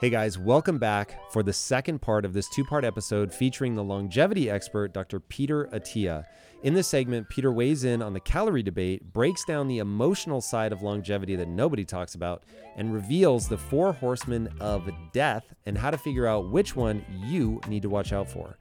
Hey guys, welcome back for the second part of this two part episode featuring the longevity expert, Dr. Peter Attia. In this segment, Peter weighs in on the calorie debate, breaks down the emotional side of longevity that nobody talks about, and reveals the four horsemen of death and how to figure out which one you need to watch out for.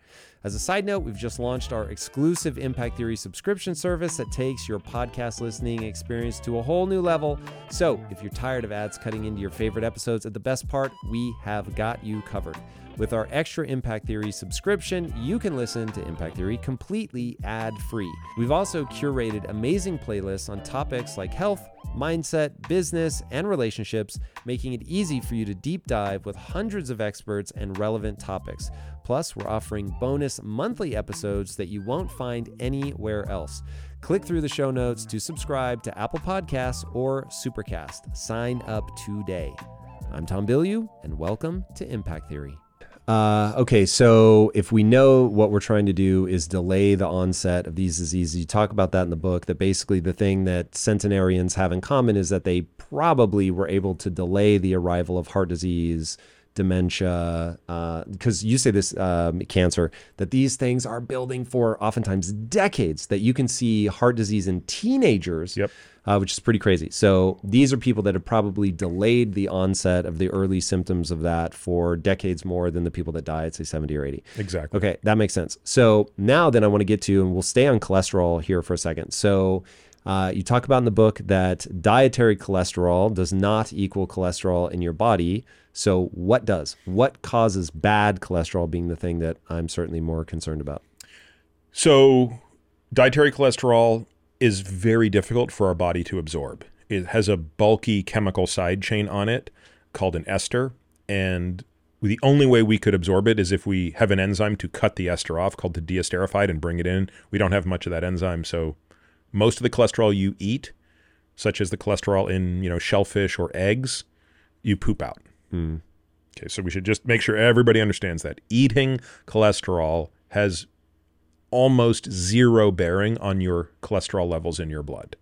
As a side note, we've just launched our exclusive Impact Theory subscription service that takes your podcast listening experience to a whole new level. So, if you're tired of ads cutting into your favorite episodes at the best part, we have got you covered. With our extra Impact Theory subscription, you can listen to Impact Theory completely ad free. We've also curated amazing playlists on topics like health, mindset, business, and relationships, making it easy for you to deep dive with hundreds of experts and relevant topics. Plus, we're offering bonus monthly episodes that you won't find anywhere else. Click through the show notes to subscribe to Apple Podcasts or Supercast. Sign up today. I'm Tom Bilyeu, and welcome to Impact Theory. Uh, okay, so if we know what we're trying to do is delay the onset of these diseases, you talk about that in the book. That basically the thing that centenarians have in common is that they probably were able to delay the arrival of heart disease, dementia, because uh, you say this um, cancer, that these things are building for oftentimes decades, that you can see heart disease in teenagers. Yep. Uh, which is pretty crazy. So these are people that have probably delayed the onset of the early symptoms of that for decades more than the people that die at say 70 or 80. Exactly. Okay, that makes sense. So now then I want to get to, and we'll stay on cholesterol here for a second. So uh, you talk about in the book that dietary cholesterol does not equal cholesterol in your body. So what does? What causes bad cholesterol being the thing that I'm certainly more concerned about? So dietary cholesterol is very difficult for our body to absorb. It has a bulky chemical side chain on it called an ester. And the only way we could absorb it is if we have an enzyme to cut the ester off called the deesterified and bring it in. We don't have much of that enzyme. So most of the cholesterol you eat, such as the cholesterol in, you know, shellfish or eggs, you poop out. Hmm. Okay, so we should just make sure everybody understands that. Eating cholesterol has almost zero bearing on your cholesterol levels in your blood.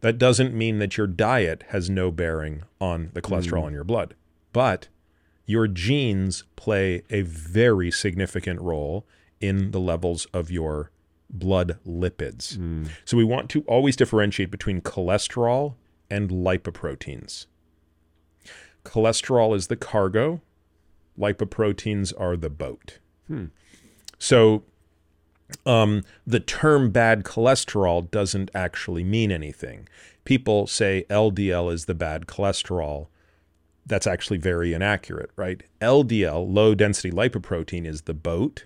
That doesn't mean that your diet has no bearing on the cholesterol Mm. in your blood, but your genes play a very significant role in the levels of your blood lipids. Mm. So we want to always differentiate between cholesterol and lipoproteins. Cholesterol is the cargo, lipoproteins are the boat. Hmm. So um, the term bad cholesterol doesn't actually mean anything. People say LDL is the bad cholesterol. That's actually very inaccurate, right? LDL, low density lipoprotein, is the boat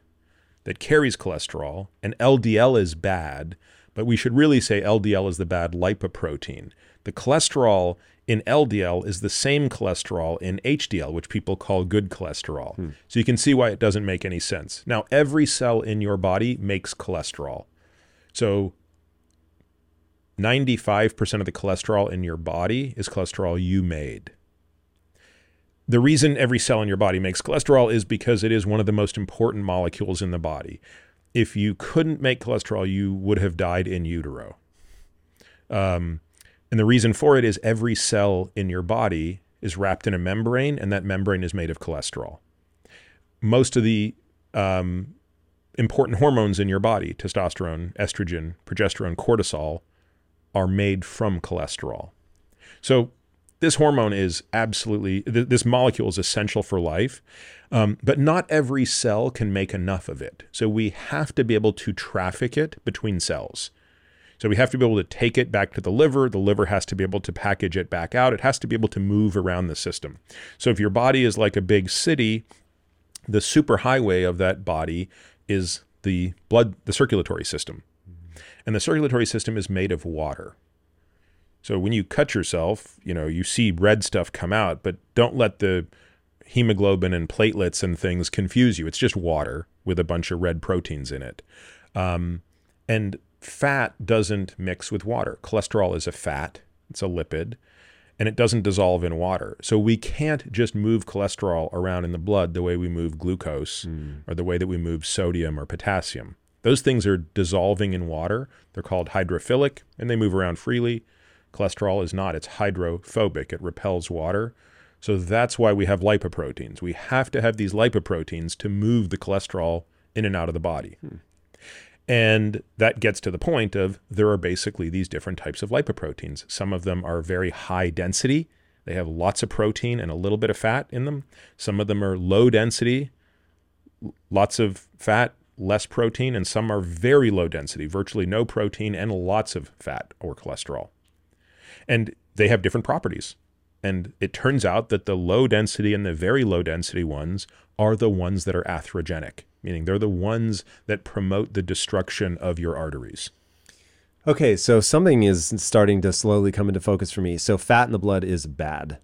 that carries cholesterol, and LDL is bad, but we should really say LDL is the bad lipoprotein. The cholesterol in LDL is the same cholesterol in HDL, which people call good cholesterol. Hmm. So you can see why it doesn't make any sense. Now, every cell in your body makes cholesterol. So 95% of the cholesterol in your body is cholesterol you made. The reason every cell in your body makes cholesterol is because it is one of the most important molecules in the body. If you couldn't make cholesterol, you would have died in utero. Um, and the reason for it is every cell in your body is wrapped in a membrane, and that membrane is made of cholesterol. Most of the um, important hormones in your body, testosterone, estrogen, progesterone, cortisol, are made from cholesterol. So this hormone is absolutely, th- this molecule is essential for life, um, but not every cell can make enough of it. So we have to be able to traffic it between cells. So we have to be able to take it back to the liver. The liver has to be able to package it back out. It has to be able to move around the system. So if your body is like a big city, the superhighway of that body is the blood, the circulatory system. And the circulatory system is made of water. So when you cut yourself, you know, you see red stuff come out, but don't let the hemoglobin and platelets and things confuse you. It's just water with a bunch of red proteins in it. Um, and fat doesn't mix with water. Cholesterol is a fat, it's a lipid, and it doesn't dissolve in water. So we can't just move cholesterol around in the blood the way we move glucose mm. or the way that we move sodium or potassium. Those things are dissolving in water. They're called hydrophilic and they move around freely. Cholesterol is not, it's hydrophobic, it repels water. So that's why we have lipoproteins. We have to have these lipoproteins to move the cholesterol in and out of the body. Hmm. And that gets to the point of there are basically these different types of lipoproteins. Some of them are very high density, they have lots of protein and a little bit of fat in them. Some of them are low density, lots of fat, less protein, and some are very low density, virtually no protein and lots of fat or cholesterol. And they have different properties. And it turns out that the low density and the very low density ones are the ones that are atherogenic, meaning they're the ones that promote the destruction of your arteries. Okay, so something is starting to slowly come into focus for me. So fat in the blood is bad.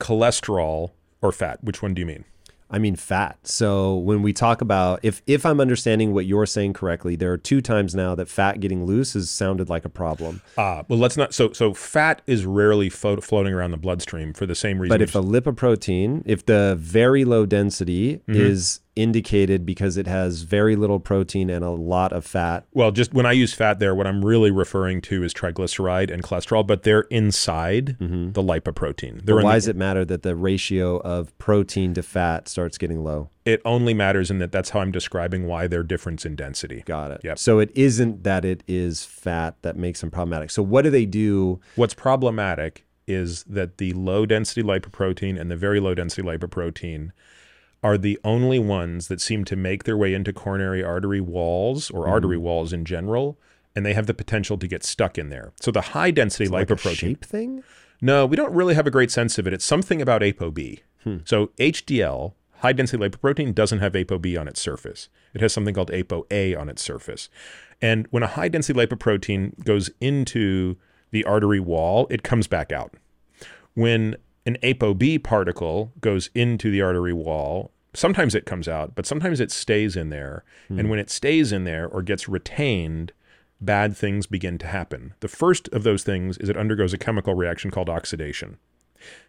Cholesterol or fat, which one do you mean? I mean fat. So when we talk about if if I'm understanding what you're saying correctly, there are two times now that fat getting loose has sounded like a problem. Uh, well, let's not. So so fat is rarely fo- floating around the bloodstream for the same reason. But if a lipoprotein, if the very low density mm-hmm. is indicated because it has very little protein and a lot of fat. Well, just when I use fat there, what I'm really referring to is triglyceride and cholesterol, but they're inside mm-hmm. the lipoprotein. They're why the, does it matter that the ratio of protein to fat starts getting low? It only matters in that that's how I'm describing why they're different in density. Got it. Yep. So it isn't that it is fat that makes them problematic. So what do they do? What's problematic is that the low density lipoprotein and the very low density lipoprotein are the only ones that seem to make their way into coronary artery walls or mm artery walls in general, and they have the potential to get stuck in there. So the high density it's lipoprotein like shape thing. No, we don't really have a great sense of it. It's something about ApoB. Hmm. So HDL, high density lipoprotein, doesn't have ApoB on its surface. It has something called ApoA on its surface. And when a high density lipoprotein goes into the artery wall, it comes back out. When an ApoB particle goes into the artery wall. Sometimes it comes out, but sometimes it stays in there. Hmm. And when it stays in there or gets retained, bad things begin to happen. The first of those things is it undergoes a chemical reaction called oxidation.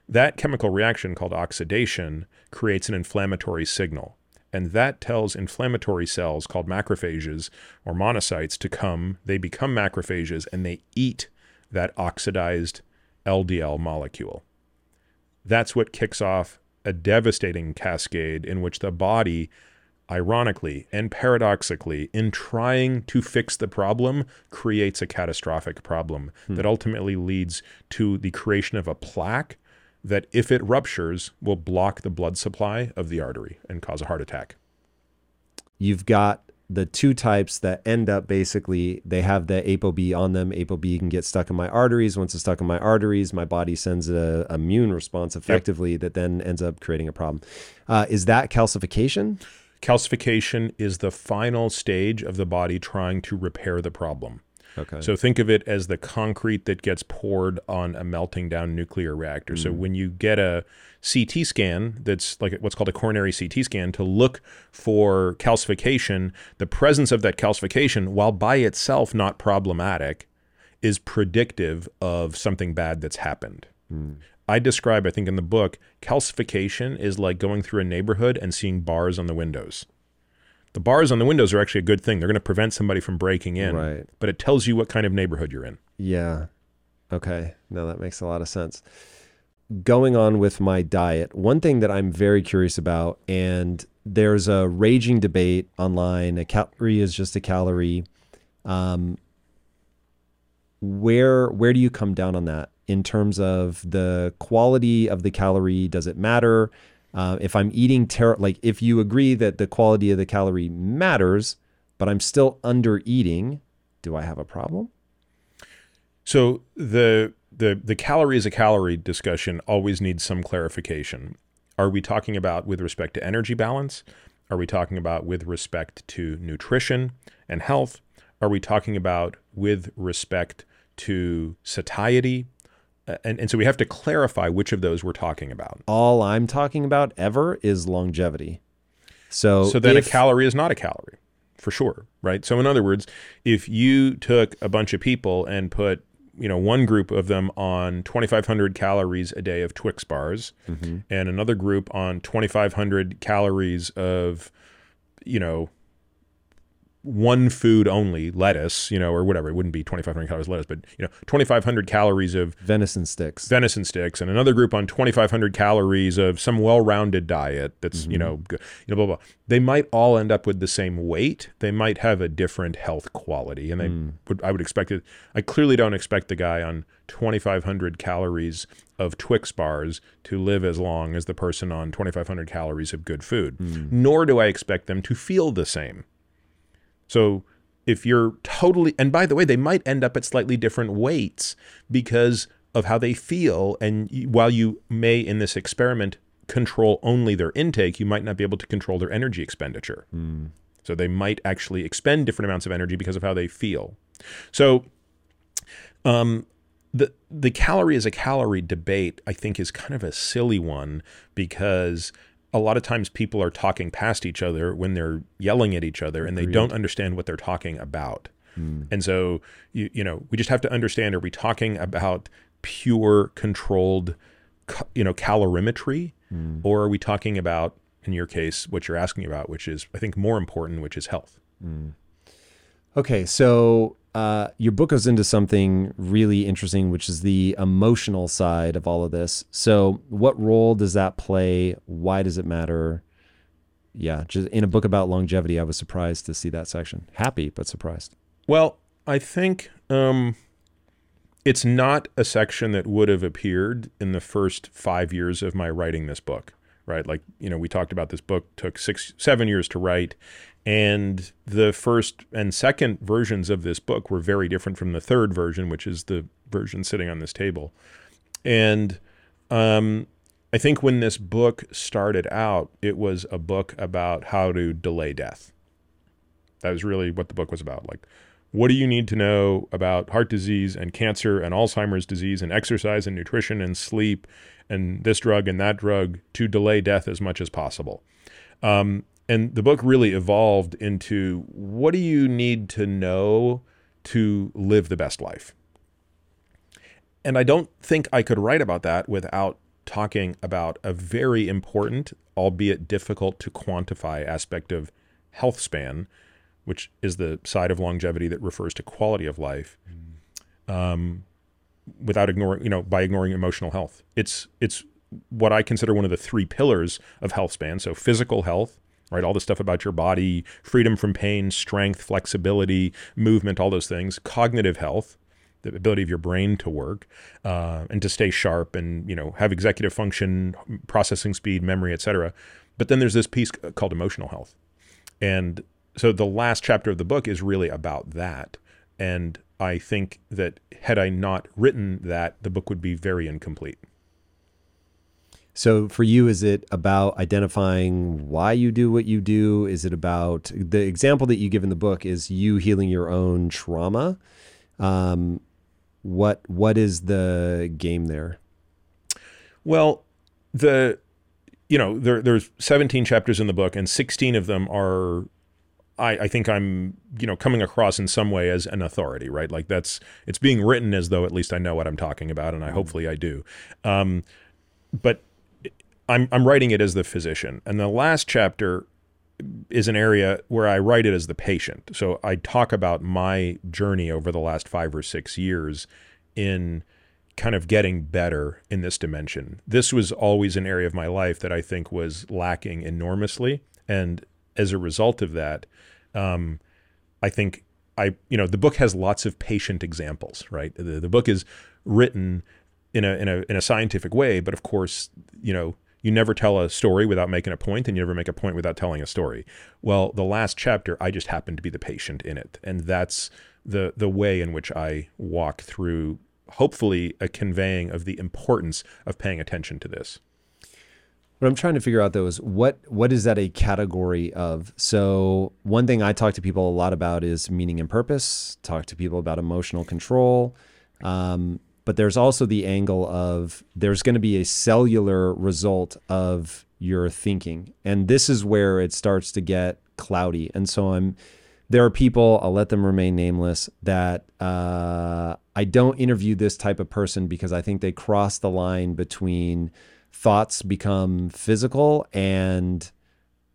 That chemical reaction called oxidation creates an inflammatory signal. And that tells inflammatory cells called macrophages or monocytes to come. They become macrophages and they eat that oxidized LDL molecule that's what kicks off a devastating cascade in which the body, ironically and paradoxically, in trying to fix the problem, creates a catastrophic problem hmm. that ultimately leads to the creation of a plaque that, if it ruptures, will block the blood supply of the artery and cause a heart attack. You've got the two types that end up basically they have the ApoB on them. ApoB can get stuck in my arteries. Once it's stuck in my arteries, my body sends a immune response effectively yep. that then ends up creating a problem. Uh, is that calcification? Calcification is the final stage of the body trying to repair the problem. Okay. So think of it as the concrete that gets poured on a melting down nuclear reactor. Mm. So when you get a CT scan that's like what's called a coronary CT scan to look for calcification, the presence of that calcification, while by itself not problematic, is predictive of something bad that's happened. Mm. I describe, I think in the book, calcification is like going through a neighborhood and seeing bars on the windows. The bars on the windows are actually a good thing. They're going to prevent somebody from breaking in. Right. But it tells you what kind of neighborhood you're in. Yeah. Okay. No, that makes a lot of sense. Going on with my diet, one thing that I'm very curious about, and there's a raging debate online a calorie is just a calorie. Um, where where do you come down on that? in terms of the quality of the calorie? Does it matter? Uh, if I'm eating ter- like if you agree that the quality of the calorie matters, but I'm still under eating, do I have a problem? So the the the calorie is a calorie discussion always needs some clarification. Are we talking about with respect to energy balance? Are we talking about with respect to nutrition and health? Are we talking about with respect to satiety? And, and so we have to clarify which of those we're talking about. All I'm talking about ever is longevity. So, So then if- a calorie is not a calorie, for sure, right? So in other words, if you took a bunch of people and put you know one group of them on 2500 calories a day of Twix bars mm-hmm. and another group on 2500 calories of you know one food only lettuce you know or whatever. It wouldn't be 2500 calories lettuce but you know 2500 calories of venison sticks. venison sticks and another group on 2500 calories of some well-rounded diet that's you mm-hmm. know g- you know blah, blah blah. They might all end up with the same weight. They might have a different health quality and they mm. would i would expect it i clearly don't expect the guy on 2500 calories of twix bars to live as long as the person on 2500 calories of good food. Mm. Nor do i expect them to feel the same so if you're totally, and by the way, they might end up at slightly different weights because of how they feel. And while you may, in this experiment, control only their intake, you might not be able to control their energy expenditure. So they might actually expend different amounts of energy because of how they feel. So, um, the the calorie is a calorie debate, I think, is kind of a silly one because a lot of times people are talking past each other when they're yelling at each other and they don't understand what they're talking about. Hmm. And so you you know we just have to understand: are we talking about pure controlled, you know, calorimetry, hmm. or are we talking about, in your case, what you're asking about, which is I think more important, which is health. Hmm. Okay, so uh, your book goes into something really interesting, which is the emotional side of all of this. So, what role does that play? Why does it matter? Yeah, just in a book about longevity, I was surprised to see that section. Happy, but surprised. Well, I think um, it's not a section that would have appeared in the first five years of my writing this book, right? Like, you know, we talked about this book took six, seven years to write. And the first and second versions of this book were very different from the third version, which is the version sitting on this table. And um, I think when this book started out, it was a book about how to delay death. That was really what the book was about. Like, what do you need to know about heart disease and cancer and Alzheimer's disease and exercise and nutrition and sleep and this drug and that drug to delay death as much as possible? Um, and the book really evolved into what do you need to know to live the best life? And I don't think I could write about that without talking about a very important, albeit difficult to quantify aspect of health span, which is the side of longevity that refers to quality of life, um, without ignoring, you know, by ignoring emotional health. It's it's what I consider one of the three pillars of health span. So physical health, right? All the stuff about your body, freedom from pain, strength, flexibility, movement, all those things. Cognitive health, the ability of your brain to work uh, and to stay sharp and you know have executive function, processing speed, memory, etc. But then there's this piece called emotional health, and so the last chapter of the book is really about that. And I think that had I not written that, the book would be very incomplete. So, for you, is it about identifying why you do what you do? Is it about the example that you give in the book is you healing your own trauma? Um, what what is the game there? Well, the you know there there's 17 chapters in the book, and 16 of them are. I, I think I'm, you know, coming across in some way as an authority, right? Like that's it's being written as though at least I know what I'm talking about, and I hopefully I do. Um, but I'm I'm writing it as the physician, and the last chapter is an area where I write it as the patient. So I talk about my journey over the last five or six years in kind of getting better in this dimension. This was always an area of my life that I think was lacking enormously. And as a result of that, um, I think I, you know, the book has lots of patient examples, right? The, the book is written in a in a in a scientific way. But of course, you know, you never tell a story without making a point, and you never make a point without telling a story. Well, the last chapter, I just happened to be the patient in it, and that's the the way in which I walk through. Hopefully, a conveying of the importance of paying attention to this. What I'm trying to figure out though is what what is that a category of? So one thing I talk to people a lot about is meaning and purpose. Talk to people about emotional control. Um, but there's also the angle of there's going to be a cellular result of your thinking, and this is where it starts to get cloudy. And so I'm there are people I'll let them remain nameless that uh, I don't interview this type of person because I think they cross the line between thoughts become physical and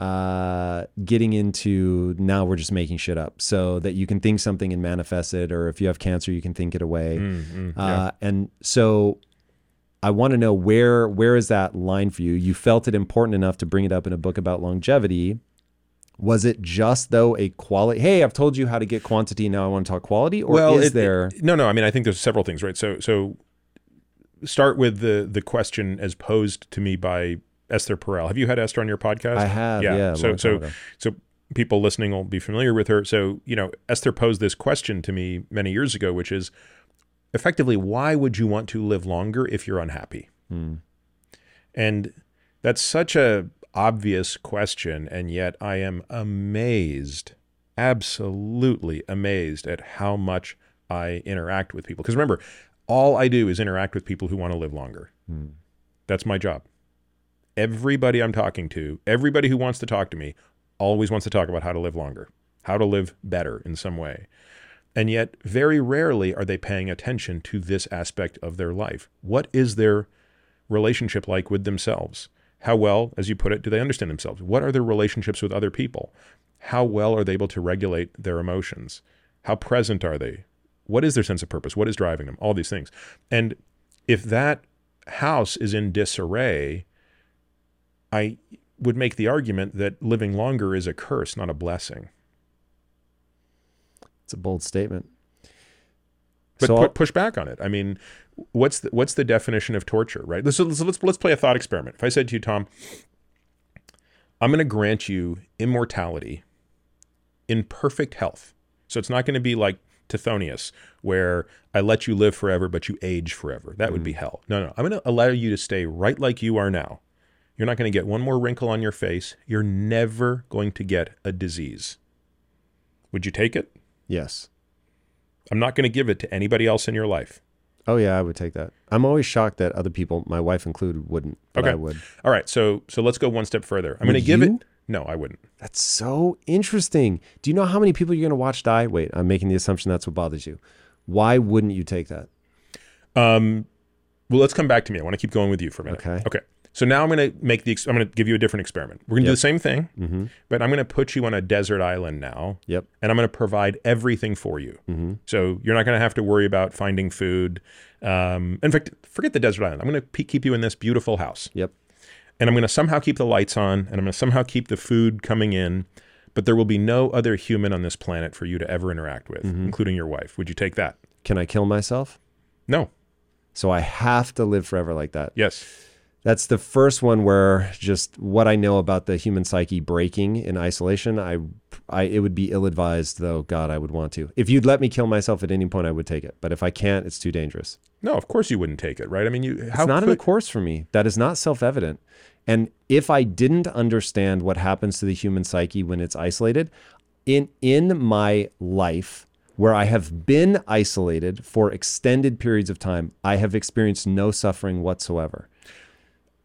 uh, getting into now we're just making shit up so that you can think something and manifest it, or if you have cancer, you can think it away. Mm, mm, yeah. Uh, and so I want to know where where is that line for you? You felt it important enough to bring it up in a book about longevity. Was it just though a quality? Hey, I've told you how to get quantity. Now I want to talk quality. Or well, is it- there? it- no, no. I mean, I think there's several things, right? So, so start with the the question as posed to me by Esther Perel. Have you had Esther on your podcast? I have, yeah, a so, so, ago. so people listening will be familiar with her. So, you know, Esther posed this question to me many years ago, which is effectively, why would you want to live longer if you're unhappy? Hmm. And that's such a obvious question, and yet I am amazed, absolutely amazed at how much I interact with people. Because remember, all I do is interact with people who want to live longer. That's my job. Everybody I'm talking to, everybody who wants to talk to me, always wants to talk about how to live longer, how to live better in some way. And yet, very rarely are they paying attention to this aspect of their life. What is their relationship like with themselves? How well, as you put it, do they understand themselves? What are their relationships with other people? How well are they able to regulate their emotions? How present are they? What is their sense of purpose? What is driving them? All these things. And if that house is in disarray, I would make the argument that living longer is a curse, not a blessing. It's a bold statement. But So pu- push back on it. I mean, what's the, what's the definition of torture, right? Let's, let's, let's, let's play a thought experiment. If I said to you, Tom, I'm going to grant you immortality in perfect health. So it's not going to be like Tithonus, where I let you live forever, but you age forever. That would be mm. hell. No, no. I'm going to allow you to stay right like you are now. You're not going to get one more wrinkle on your face. You're never going to get a disease. Would you take it? yes. I'm not going to give it to anybody else in your life. Oh yeah, I would take that. I'm always shocked that other people, my wife included, wouldn't. But Okay. I would. All right, so so let's go one step further. I'm going to give you? it. No, I wouldn't. That's so interesting. Do you know how many people you're going to watch die? Wait, I'm making the assumption that's what bothers you. Why wouldn't you take that? Um, well, let's come back to me. I want to keep going with you for a minute. Okay. Okay. So now I'm going to make the. I'm going to give you a different experiment. We're going to do the same thing, Mm-hmm. but I'm going to put you on a desert island now, Yep. and I'm going to provide everything for you. Mm-hmm. So you're not going to have to worry about finding food. Um, in fact, forget the desert island. I'm going to pe- keep you in this beautiful house, Yep. and I'm going to somehow keep the lights on, and I'm going to somehow keep the food coming in. But there will be no other human on this planet for you to ever interact with, Mm-hmm. including your wife. Would you take that? Can I kill myself? No. So I have to live forever like that. Yes. That's the first one where just what I know about the human psyche breaking in isolation, I, I it would be ill advised though. God, I would want to. If you'd let me kill myself at any point, I would take it. But if I can't, it's too dangerous. No, of course you wouldn't take it, right? I mean, you. How it's not in the course for me. That is not self evident. And if I didn't understand what happens to the human psyche when it's isolated, in in my life where I have been isolated for extended periods of time, I have experienced no suffering whatsoever.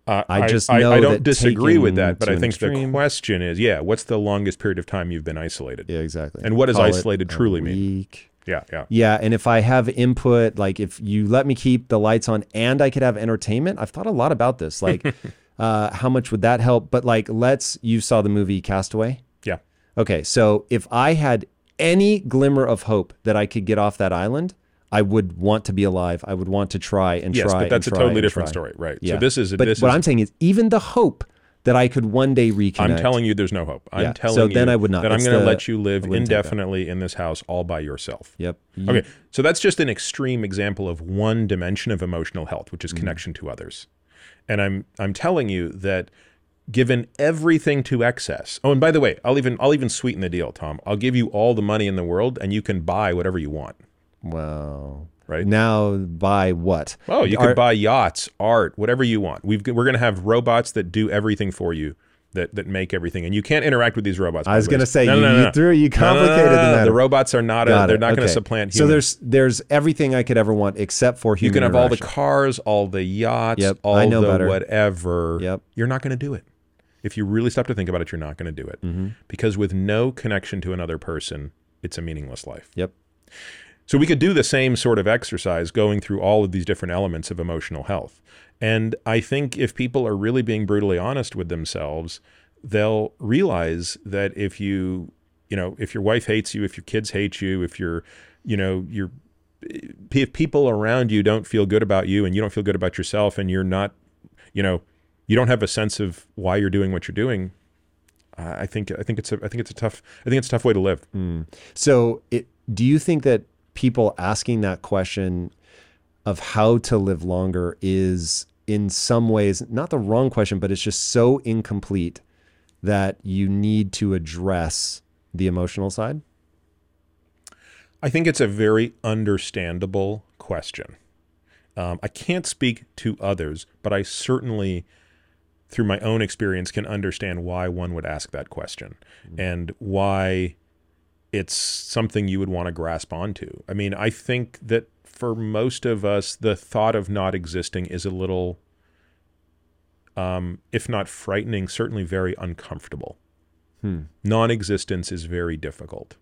Uh, I just I, know I don't disagree with that, but I think the question is, yeah, what's the longest period of time you've been isolated? Yeah, exactly. And what does Call isolated truly mean? Yeah, yeah. Yeah, and if I have input, like if you let me keep the lights on and I could have entertainment, I've thought a lot about this. Like, uh, how much would that help? But like, let's you saw the movie Castaway. Yeah. Okay, so if I had any glimmer of hope that I could get off that island, I would want to be alive. I would want to try and try. Yes, but that's a totally different story, right? Yeah. So this is But this what is I'm saying is, even the hope that I could one day reconnect. I'm telling you, there's no hope. I'm Yeah, telling so you then I would not. that I'm going to let you live I wouldn't take that. indefinitely in this house all by yourself. Yep. You- Okay, so that's just an extreme example of one dimension of emotional health, which is Mm-hmm. connection to others. And I'm I'm telling you that given everything to excess. Oh, and by the way, I'll even I'll even sweeten the deal, Tom. I'll give you all the money in the world and you can buy whatever you want. Wow. Right. Now buy what? Oh, you can buy yachts, art, whatever you want. We've we're going to have robots that do everything for you. That, that make everything, and you can't interact with these robots. I was gonna say, No, you- no, no, you threw- you complicated the matter. The robots are not. A, they're not going to Okay. supplant. So there's there's everything I could ever want except for human. You can have all the cars, all the yachts, Yep, all I know the better. whatever. Yep. You're not going to do it. If you really stop to think about it, you're not going to do it. Mm-hmm. Because with no connection to another person, it's a meaningless life. Yep. So we could do the same sort of exercise going through all of these different elements of emotional health. And I think if people are really being brutally honest with themselves, they'll realize that if you, you know, if your wife hates you, if your kids hate you, if you're, you know, you're if people around you don't feel good about you and you don't feel good about yourself and you're not, you know, you don't have a sense of why you're doing what you're doing, I think I think it's a I think it's a tough I think it's a tough way to live. Hmm. So, it, do you think that people asking that question of how to live longer is in some ways not the wrong question, but it's just so incomplete that you need to address the emotional side? I think it's a very understandable question. Um, I can't speak to others, but I certainly, through my own experience, can understand why one would ask that question and why it's something you would want to grasp onto. I mean, I think that for most of us, the thought of not existing is a little, um, if not frightening, certainly very uncomfortable. Non existence is very difficult.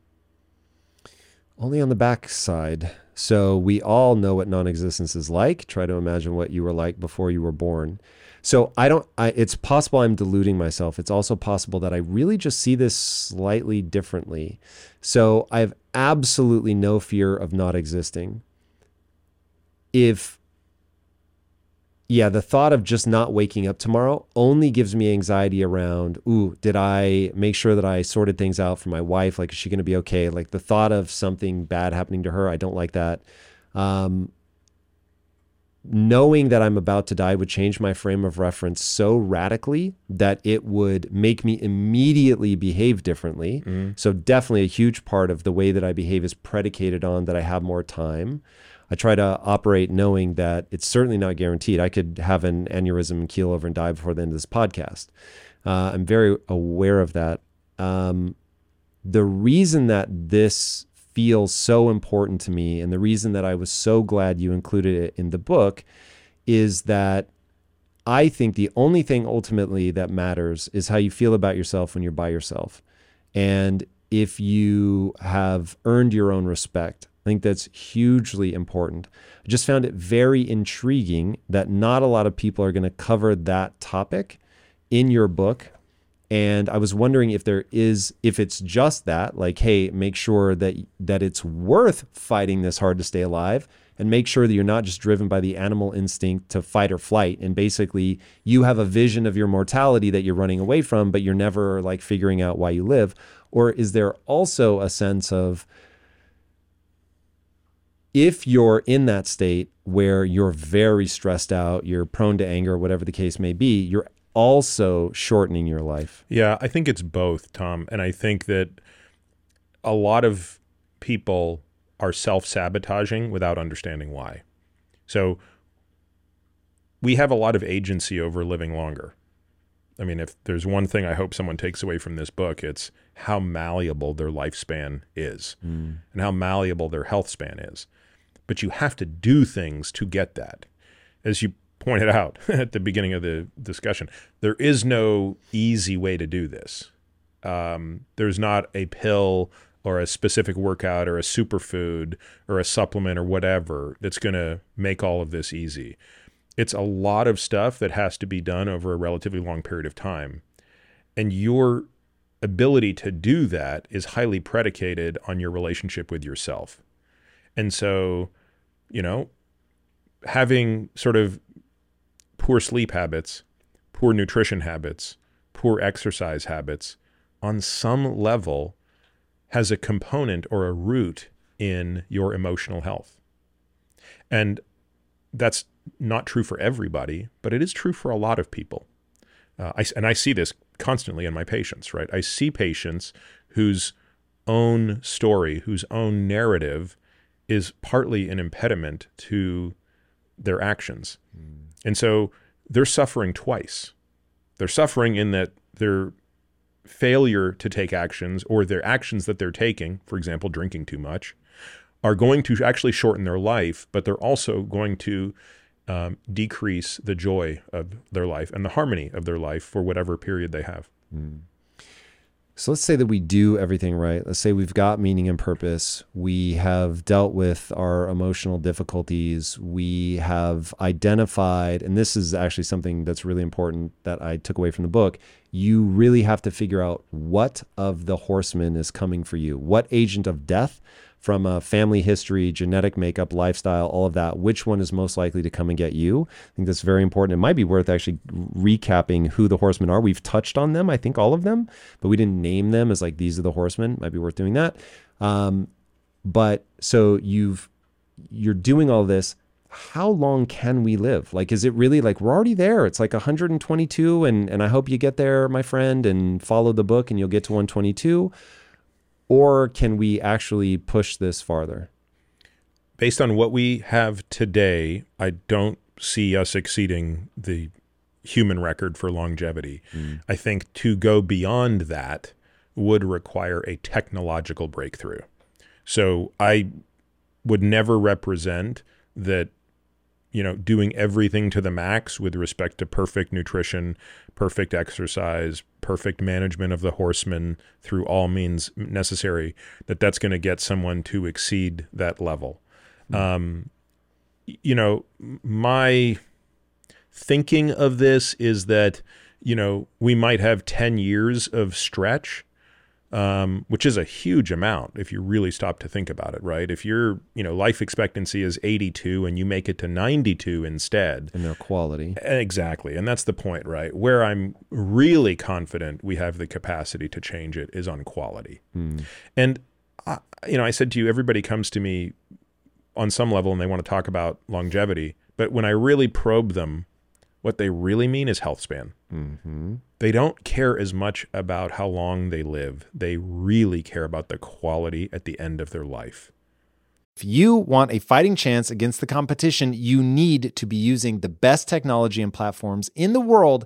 Only on the back side. So we all know what non-existence is like. Try to imagine what you were like before you were born. So I don't I it's possible I'm deluding myself. It's also possible that I really just see this slightly differently. So I have absolutely no fear of not existing. If yeah, the thought of just not waking up tomorrow only gives me anxiety around, ooh, did I make sure that I sorted things out for my wife? Like, is she going to be okay? Like, the thought of something bad happening to her, I don't like that. Um, knowing that I'm about to die would change my frame of reference so radically that it would make me immediately behave differently. So, definitely a huge part of the way that I behave is predicated on that I have more time. I try to operate knowing that it's certainly not guaranteed. I could have an aneurysm and keel over and die before the end of this podcast. Uh, I'm very aware of that. Um, the reason that this feels so important to me and the reason that I was so glad you included it in the book is that I think the only thing ultimately that matters is how you feel about yourself when you're by yourself. And if you have earned your own respect, I think that's hugely important. I just found it very intriguing that not a lot of people are going to cover that topic in your book. And I was wondering if there is, if it's just that, like, hey, make sure that that it's worth fighting this hard to stay alive, and make sure that you're not just driven by the animal instinct to fight or flight. And basically, you have a vision of your mortality that you're running away from, but you're never like figuring out why you live. Or is there also a sense of if you're in that state where you're very stressed out, you're prone to anger, whatever the case may be, you're also shortening your life. Yeah, I think it's both, Tom. And I think that a lot of people are self sabotaging without understanding why. So we have a lot of agency over living longer. I mean, if there's one thing I hope someone takes away from this book, it's how malleable their lifespan is mm. and how malleable their health span is. But you have to do things to get that. As you pointed out at the beginning of the discussion, there is no easy way to do this. Um, there's not a pill or a specific workout or a superfood or a supplement or whatever that's going to make all of this easy. It's a lot of stuff that has to be done over a relatively long period of time. And your ability to do that is highly predicated on your relationship with yourself. And so, you know, having sort of poor sleep habits, poor nutrition habits, poor exercise habits on some level has a component or a root in your emotional health. And that's not true for everybody, but it is true for a lot of people. Uh, I, and I see this constantly in my patients, right? I see patients whose own story, whose own narrative is partly an impediment to their actions. Mm. And so they're suffering twice. They're suffering in that their failure to take actions or their actions that they're taking, for example, drinking too much, are going to actually shorten their life, but they're also going to um, decrease the joy of their life and the harmony of their life for whatever period they have. Mm. So let's say that we do everything right. Let's say we've got meaning and purpose. We have dealt with our emotional difficulties. We have identified, and this is actually something that's really important that I took away from the book. You really have to figure out what of the horsemen is coming for you. What agent of death from a family history, genetic makeup, lifestyle, all of that, which one is most likely to come and get you? I think that's very important. It might be worth actually recapping who the horsemen are. We've touched on them, I think all of them, but we didn't name them as like these are the horsemen. Might be worth doing that. Um, but so you've you're doing all this how long can we live? Like, is it really like we're already there? It's like 122, and and I hope you get there, my friend, and follow the book, and you'll get to 122 or can we actually push this farther? Based on what we have today, I don't see us exceeding the human record for longevity. Mm. I think to go beyond that would require a technological breakthrough. So I would never represent that you know doing everything to the max with respect to perfect nutrition perfect exercise perfect management of the horsemen through all means necessary that that's going to get someone to exceed that level mm-hmm. um, you know my thinking of this is that you know we might have 10 years of stretch um, which is a huge amount if you really stop to think about it, right? If your you know life expectancy is 82 and you make it to 92 instead, and their quality exactly, and that's the point, right? Where I'm really confident we have the capacity to change it is on quality, mm. and I, you know I said to you, everybody comes to me on some level and they want to talk about longevity, but when I really probe them, what they really mean is health span. Mm-hmm. They don't care as much about how long they live. They really care about the quality at the end of their life. If you want a fighting chance against the competition, you need to be using the best technology and platforms in the world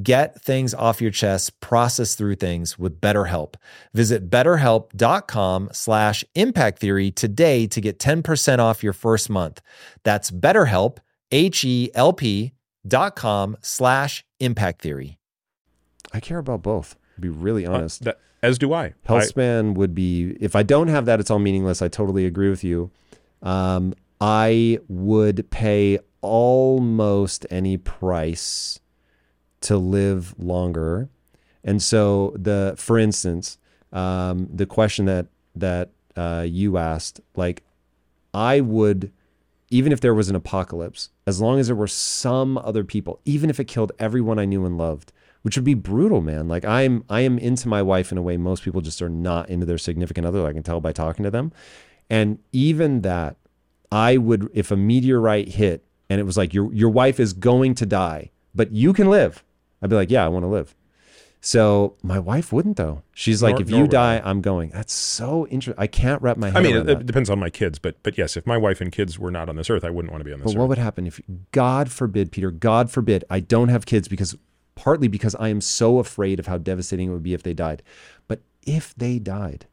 Get things off your chest, process through things with BetterHelp. Visit betterhelp.com slash impact theory today to get 10% off your first month. That's betterhelp, H-E-L-P dot com slash impact theory. I care about both, to be really uh, honest. Uh, that, as do I. Health span would be, if I don't have that, it's all meaningless. I totally agree with you. Um, I would pay almost any price to live longer. And so the, for instance, um, the question that that uh, you asked, like, I would, even if there was an apocalypse, as long as there were some other people, even if it killed everyone I knew and loved, which would be brutal, man. Like I'm, I am into my wife in a way most people just are not into their significant other. I can tell by talking to them, and even that, I would, if a meteorite hit and it was like your your wife is going to die, but you can live, I'd be like, yeah, I want to live. So my wife wouldn't though. She's like, Nor- if nor you die, I. I'm going. That's so interesting. I can't wrap my head I mean, it, it depends on my kids, but but yes, if my wife and kids were not on this earth, I wouldn't want to be on this But earth. what would happen if, God forbid, Peter, God forbid, I don't have kids because partly because I am so afraid of how devastating it would be if they died. But if they died,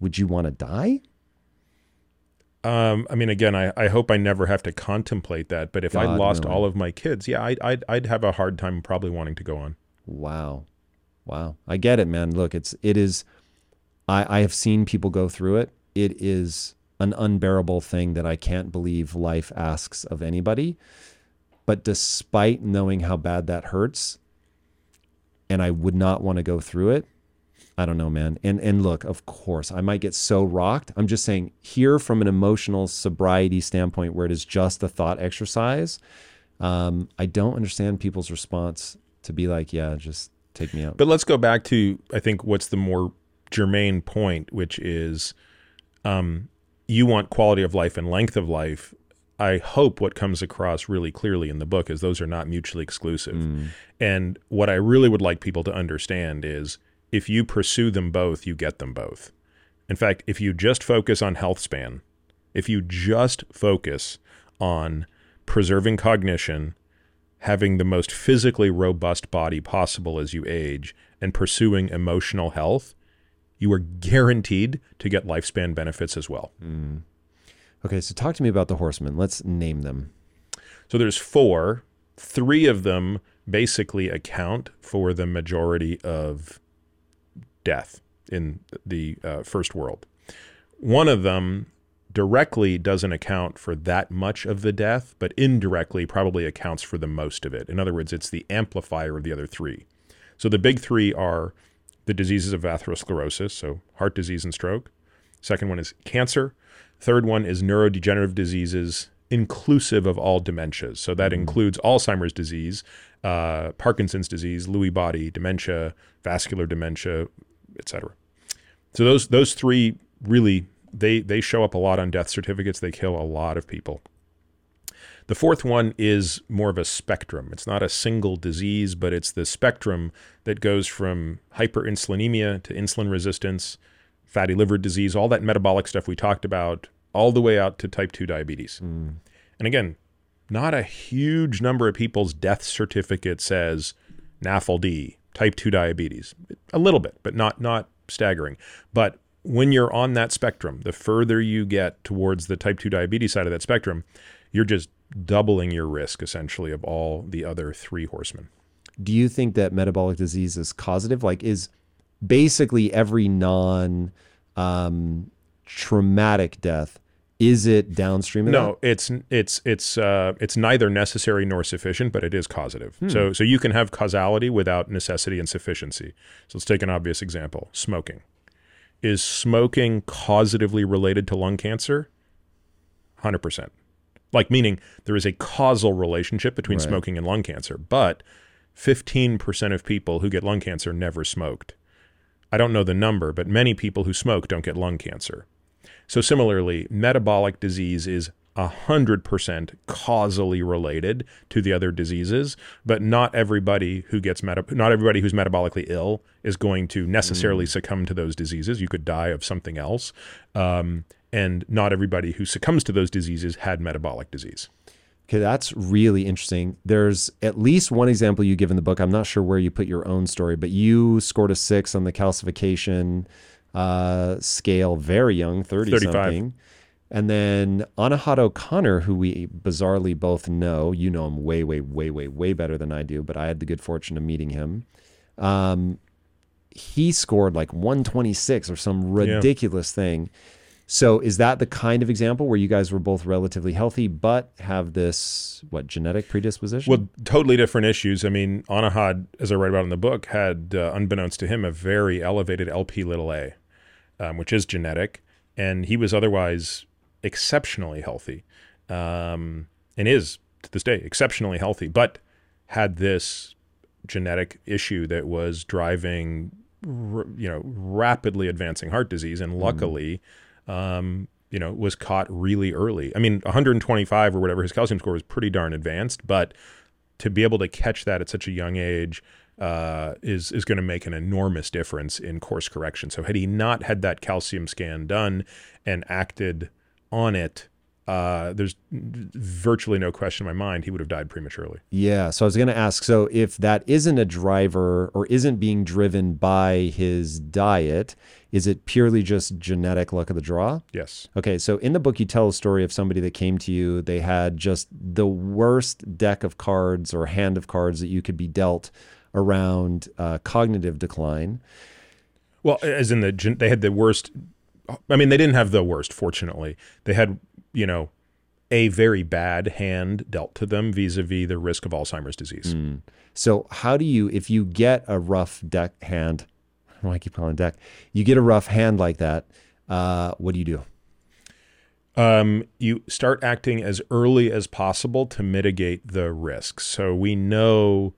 would you want to die? Um, I mean, again, I, I hope I never have to contemplate that. But if I lost willing. all of my kids, yeah, I'd, I'd I'd have a hard time probably wanting to go on. Wow. Wow. I get it, man. Look, it's it is I I have seen people go through it. It is an unbearable thing that I can't believe life asks of anybody. But despite knowing how bad that hurts, and I would not want to go through it, I don't know, man. And and look, of course, I might get so rocked. I'm just saying here from an emotional sobriety standpoint where it is just a thought exercise, um, I don't understand people's response to be like, yeah, just take me out. But let's go back to I think what's the more germane point, which is um, you want quality of life and length of life. I hope what comes across really clearly in the book is those are not mutually exclusive. And what I really would like people to understand is if you pursue them both, you get them both. In fact, if you just focus on health span, if you just focus on preserving cognition, having the most physically robust body possible as you age, and pursuing emotional health, you are guaranteed to get lifespan benefits as well. Mm. Okay, so talk to me about the horsemen. Let's name them. So there's four. Three of them basically account for the majority of death in the uh, first world. One of them directly doesn't account for that much of the death, but indirectly probably accounts for the most of it. In other words, it's the amplifier of the other three. So the big three are the diseases of atherosclerosis, so heart disease and stroke. Second one is cancer. Third one is neurodegenerative diseases, inclusive of all dementias. So that includes Alzheimer's disease, uh, Parkinson's disease, Lewy body dementia, vascular dementia, etc. So those those three really they they show up a lot on death certificates. They kill a lot of people. The fourth one is more of a spectrum. It's not a single disease, but it's the spectrum that goes from hyperinsulinemia to insulin resistance, fatty liver disease, all that metabolic stuff we talked about, all the way out to type 2 diabetes. Mm. And again, not a huge number of people's death certificate says NAFLD, type 2 diabetes. A little bit, but not not staggering. But when you're on that spectrum, the further you get towards the type 2 diabetes side of that spectrum, you're just doubling your risk essentially of all the other three horsemen. Do you think that metabolic disease is causative? Like, is basically every non um, traumatic death is it downstream No, it's it's it's uh, it's neither necessary nor sufficient, but it is causative. So so you can have causality without necessity and sufficiency. So let's take an obvious example: smoking. Is smoking causatively related to lung cancer? Hundred percent. Like meaning there is a causal relationship between Right. smoking and lung cancer, but fifteen percent of people who get lung cancer never smoked. I don't know the number, but many people who smoke don't get lung cancer. So similarly, metabolic disease is 100% causally related to the other diseases, but not everybody who gets meta- not everybody who's metabolically ill is going to necessarily succumb to those diseases. You could die of something else. Um, and not everybody who succumbs to those diseases had metabolic disease. Okay, that's really interesting. There's at least one example you give in the book. I'm not sure where you put your own story, but you scored a six on the calcification uh, scale, very young, 30 35. something. And then Anahad O'Connor, who we bizarrely both know, you know him way, way, way, way, way better than I do, but I had the good fortune of meeting him. Um, he scored like 126 or some ridiculous thing. So is that the kind of example where you guys were both relatively healthy but have this what genetic predisposition? Well, totally different issues. I mean, Anahad, as I write about in the book, had, uh, unbeknownst to him, a very elevated LP little a, um, which is genetic, and he was otherwise exceptionally healthy, um, and is to this day exceptionally healthy, but had this genetic issue that was driving, r- you know, rapidly advancing heart disease, and luckily. Um, you know, was caught really early. I mean, 125 or whatever his calcium score was pretty darn advanced, but to be able to catch that at such a young age uh, is is going to make an enormous difference in course correction. So had he not had that calcium scan done and acted on it, uh, there's virtually no question in my mind he would have died prematurely. Yeah. So I was going to ask so if that isn't a driver or isn't being driven by his diet, is it purely just genetic luck of the draw? Yes. Okay. So in the book, you tell a story of somebody that came to you. They had just the worst deck of cards or hand of cards that you could be dealt around uh, cognitive decline. Well, as in the they had the worst. I mean, they didn't have the worst. Fortunately, they had you know a very bad hand dealt to them vis-a-vis the risk of Alzheimer's disease. So how do you, if you get a rough deck hand, I why I keep calling deck, you get a rough hand like that, uh, what do you do? um, you start acting as early as possible to mitigate the risks. So we know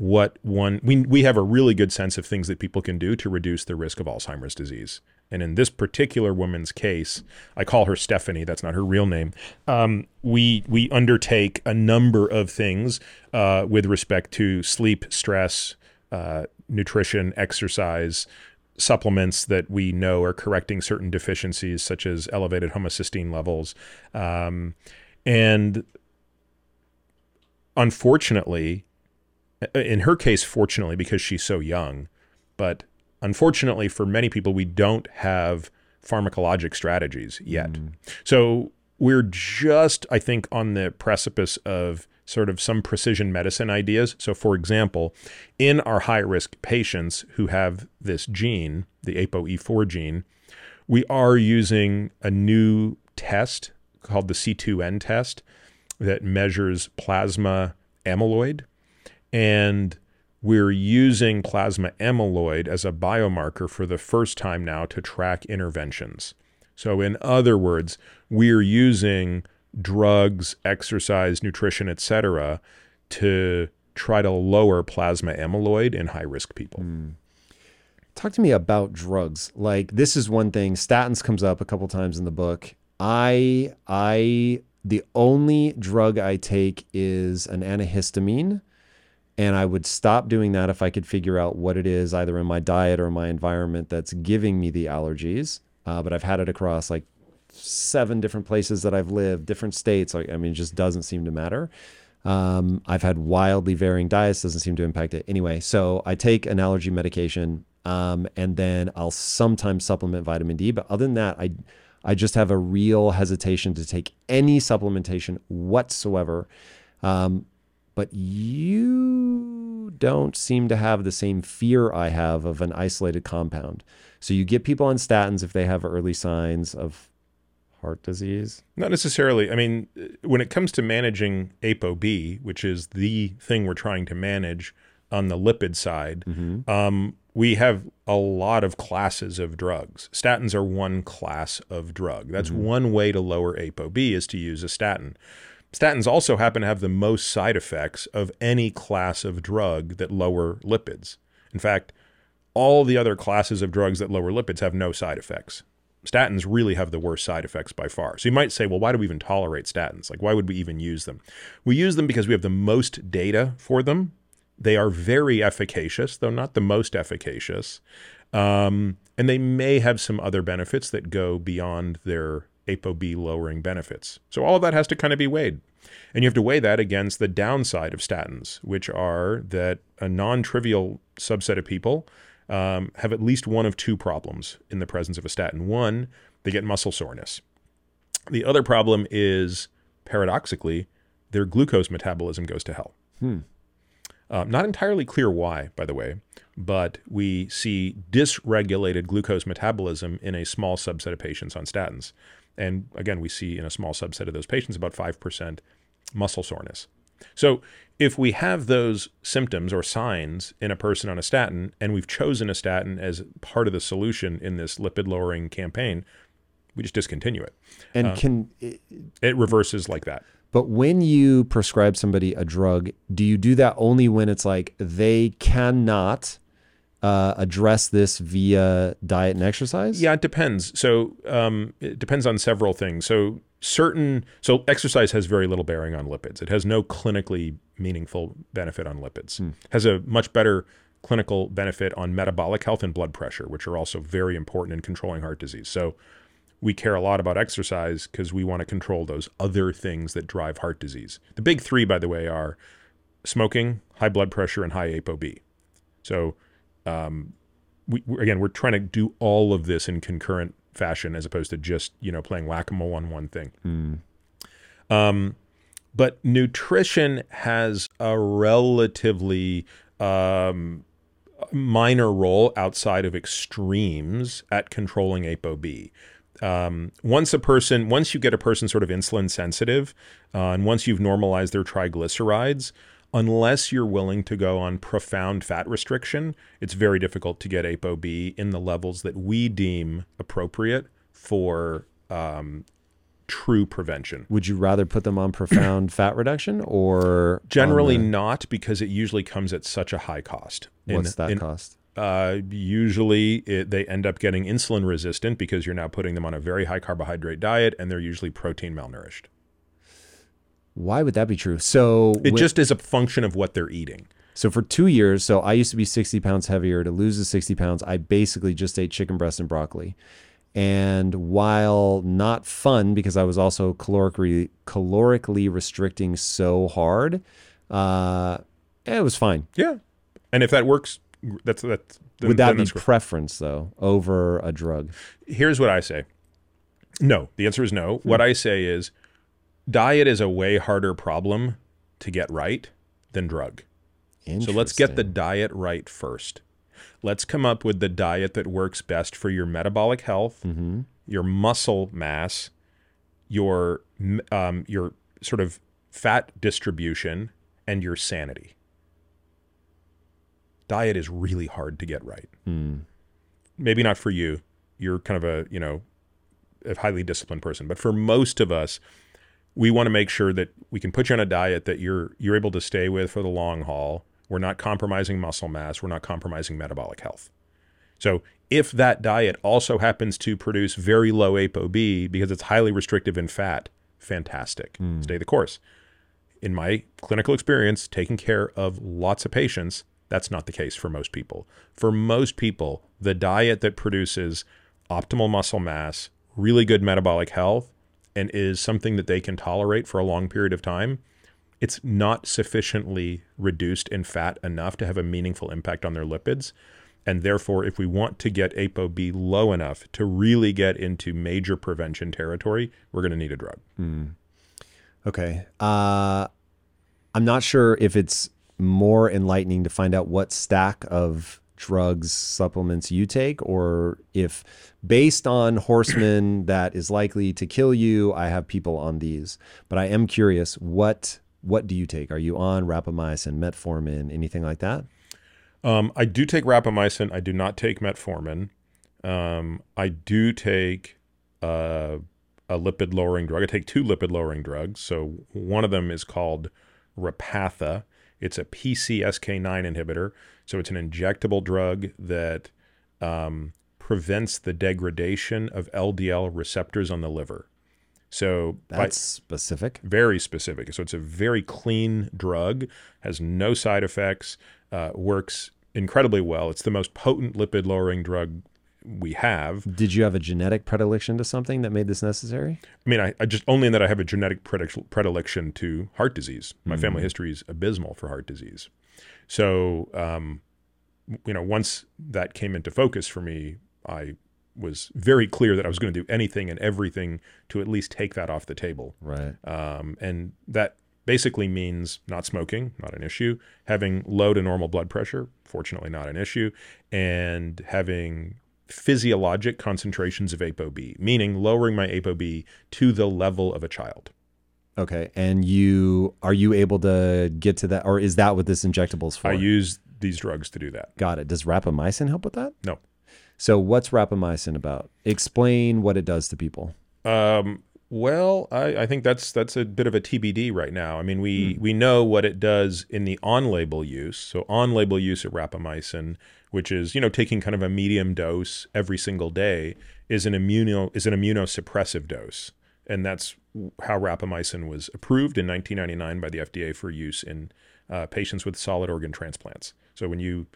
what one we we have a really good sense of things that people can do to reduce the risk of Alzheimer's disease. And in this particular woman's case, I call her Stephanie. That's not her real name. Um, we we undertake a number of things uh, with respect to sleep, stress, uh, nutrition, exercise, supplements that we know are correcting certain deficiencies, such as elevated homocysteine levels. Um, and unfortunately, in her case, fortunately, because she's so young, but unfortunately for many people, we don't have pharmacologic strategies yet. Mm. So we're just, I think, on the precipice of sort of some precision medicine ideas. So, for example, in our high risk patients who have this gene, the ApoE4 gene, we are using a new test called the C2N test that measures plasma amyloid. And we're using plasma amyloid as a biomarker for the first time now to track interventions. So, in other words, we're using drugs, exercise, nutrition, etc., to try to lower plasma amyloid in high risk people. Hmm. Talk to me about drugs. Like this is one thing. Statins comes up a couple times in the book. I I the only drug I take is an antihistamine, and I would stop doing that if I could figure out what it is, either in my diet or my environment, that's giving me the allergies. Uh, but I've had it across like seven different places that I've lived, different states. I mean, it just doesn't seem to matter. Um, I've had wildly varying diets, doesn't seem to impact it. Anyway, so I take an allergy medication, um, and then I'll sometimes supplement vitamin D. But other than that, I I just have a real hesitation to take any supplementation whatsoever. Um, but you don't seem to have the same fear I have of an isolated compound. So you get people on statins if they have early signs of heart disease. Not necessarily. I mean, when it comes to managing ApoB, which is the thing we're trying to manage on the lipid side, um, we have a lot of classes of drugs. Statins are one class of drug. That's one way to lower ApoB is to use a statin. Statins also happen to have the most side effects of any class of drug that lower lipids. In fact, all the other classes of drugs that lower lipids have no side effects. Statins really have the worst side effects by far. So you might say, well, why do we even tolerate statins? Like, why would we even use them? We use them because we have the most data for them. They are very efficacious, though not the most efficacious. Um, and they may have some other benefits that go beyond their ApoB lowering benefits. So all of that has to kind of be weighed. And you have to weigh that against the downside of statins, which are that a non trivial subset of people um, have at least one of two problems in the presence of a statin. One, they get muscle soreness. The other problem is, paradoxically, their glucose metabolism goes to hell. Uh, not entirely clear why, by the way, but we see dysregulated glucose metabolism in a small subset of patients on statins. And again, we see in a small subset of those patients about 5% muscle soreness. So if we have those symptoms or signs in a person on a statin, and we've chosen a statin as part of the solution in this lipid lowering campaign, we just discontinue it. And Uh, can It reverses like that. But when you prescribe somebody a drug, do you do that only when it's like they cannot uh, address this via diet and exercise? Yeah, it depends. So um, it depends on several things. So certain, so exercise has very little bearing on lipids. It has no clinically meaningful benefit on lipids. Has a much better clinical benefit on metabolic health and blood pressure, which are also very important in controlling heart disease. So we care a lot about exercise because we want to control those other things that drive heart disease. The big three, by the way, are smoking, high blood pressure, and high ApoB. So um, we, we- again, we're trying to do all of this in concurrent fashion as opposed to just you know playing whack-a-mole on one thing. Um, but nutrition has a relatively um, minor role outside of extremes at controlling ApoB. Um, once a person, once you get a person sort of insulin sensitive, uh, and once you've normalized their triglycerides, unless you're willing to go on profound fat restriction, it's very difficult to get ApoB in the levels that we deem appropriate for um, true prevention. Would you rather put them on profound fat reduction or Generally the- not, because it usually comes at such a high cost. In- what's that in- cost? Uh, usually it, they end up getting insulin resistant because you're now putting them on a very high carbohydrate diet and they're usually protein malnourished. Why would that be true? So It when- just is a function of what they're eating. So for two years, so I used to be 60 pounds heavier. To lose the 60 pounds, I basically just ate chicken breast and broccoli. And while not fun, because I was also calorically calorically restricting so hard, uh, it was fine. Yeah. And if that works, that's that's then- Would that be preference though over a drug? Here's what I say. No, the answer is no. Hmm. What I say is diet is a way harder problem to get right than drug. So let's get the diet right first. Let's come up with the diet that works best for your metabolic health, Mm-hmm. your muscle mass, your um, your sort of fat distribution, and your sanity. Diet is really hard to get right. Hmm. Maybe not for you. You're kind of a you know a highly disciplined person, but for most of us, we want to make sure that we can put you on a diet that you're you're able to stay with for the long haul. We're not compromising muscle mass. We're not compromising metabolic health. So if that diet also happens to produce very low ApoB because it's highly restrictive in fat, fantastic. Hmm. Stay the course. In my clinical experience, taking care of lots of patients, that's not the case for most people. For most people, the diet that produces optimal muscle mass, really good metabolic health, and is something that they can tolerate for a long period of time, it's not sufficiently reduced in fat enough to have a meaningful impact on their lipids. And therefore, if we want to get ApoB low enough to really get into major prevention territory, we're going to need a drug. Okay. Uh, I'm not sure if it's more enlightening to find out what stack of drugs, supplements you take, or if based on horseman that is likely to kill you, I have people on these. But I am curious, what what do you take? Are you on rapamycin, metformin, anything like that? Um, I do take rapamycin. I do not take metformin. Um, I do take uh, a lipid lowering drug. I take two lipid lowering drugs. So one of them is called Repatha. It's a PCSK9 inhibitor. So it's an injectable drug that um, prevents the degradation of LDL receptors on the liver. So That's specific. very specific. So it's a very clean drug, has no side effects, uh, works incredibly well. It's the most potent lipid lowering drug we have. Did you have a genetic predilection to something that made this necessary? I mean, I, I just only in that I have a genetic predilection to heart disease. My family history is abysmal for heart disease. So, um, you know, once that came into focus for me, I was very clear that I was going to do anything and everything to at least take that off the table. Right. um, and that basically means not smoking, not an issue, having low to normal blood pressure, fortunately not an issue, and having physiologic concentrations of ApoB, meaning lowering my ApoB to the level of a child. Okay. And you are you able to get to that or is that what this injectable is for? I use these drugs to do that. Got it. Does rapamycin help with that? No. So what's rapamycin about? Explain what it does to people. Um, well, I, I think that's that's a bit of a TBD right now. I mean, we we know what it does in the on-label use. So on-label use of rapamycin, which is you know taking kind of a medium dose every single day, is an immuno is an immunosuppressive dose, and that's how rapamycin was approved in 1999 by the FDA for use in uh, patients with solid organ transplants. So when you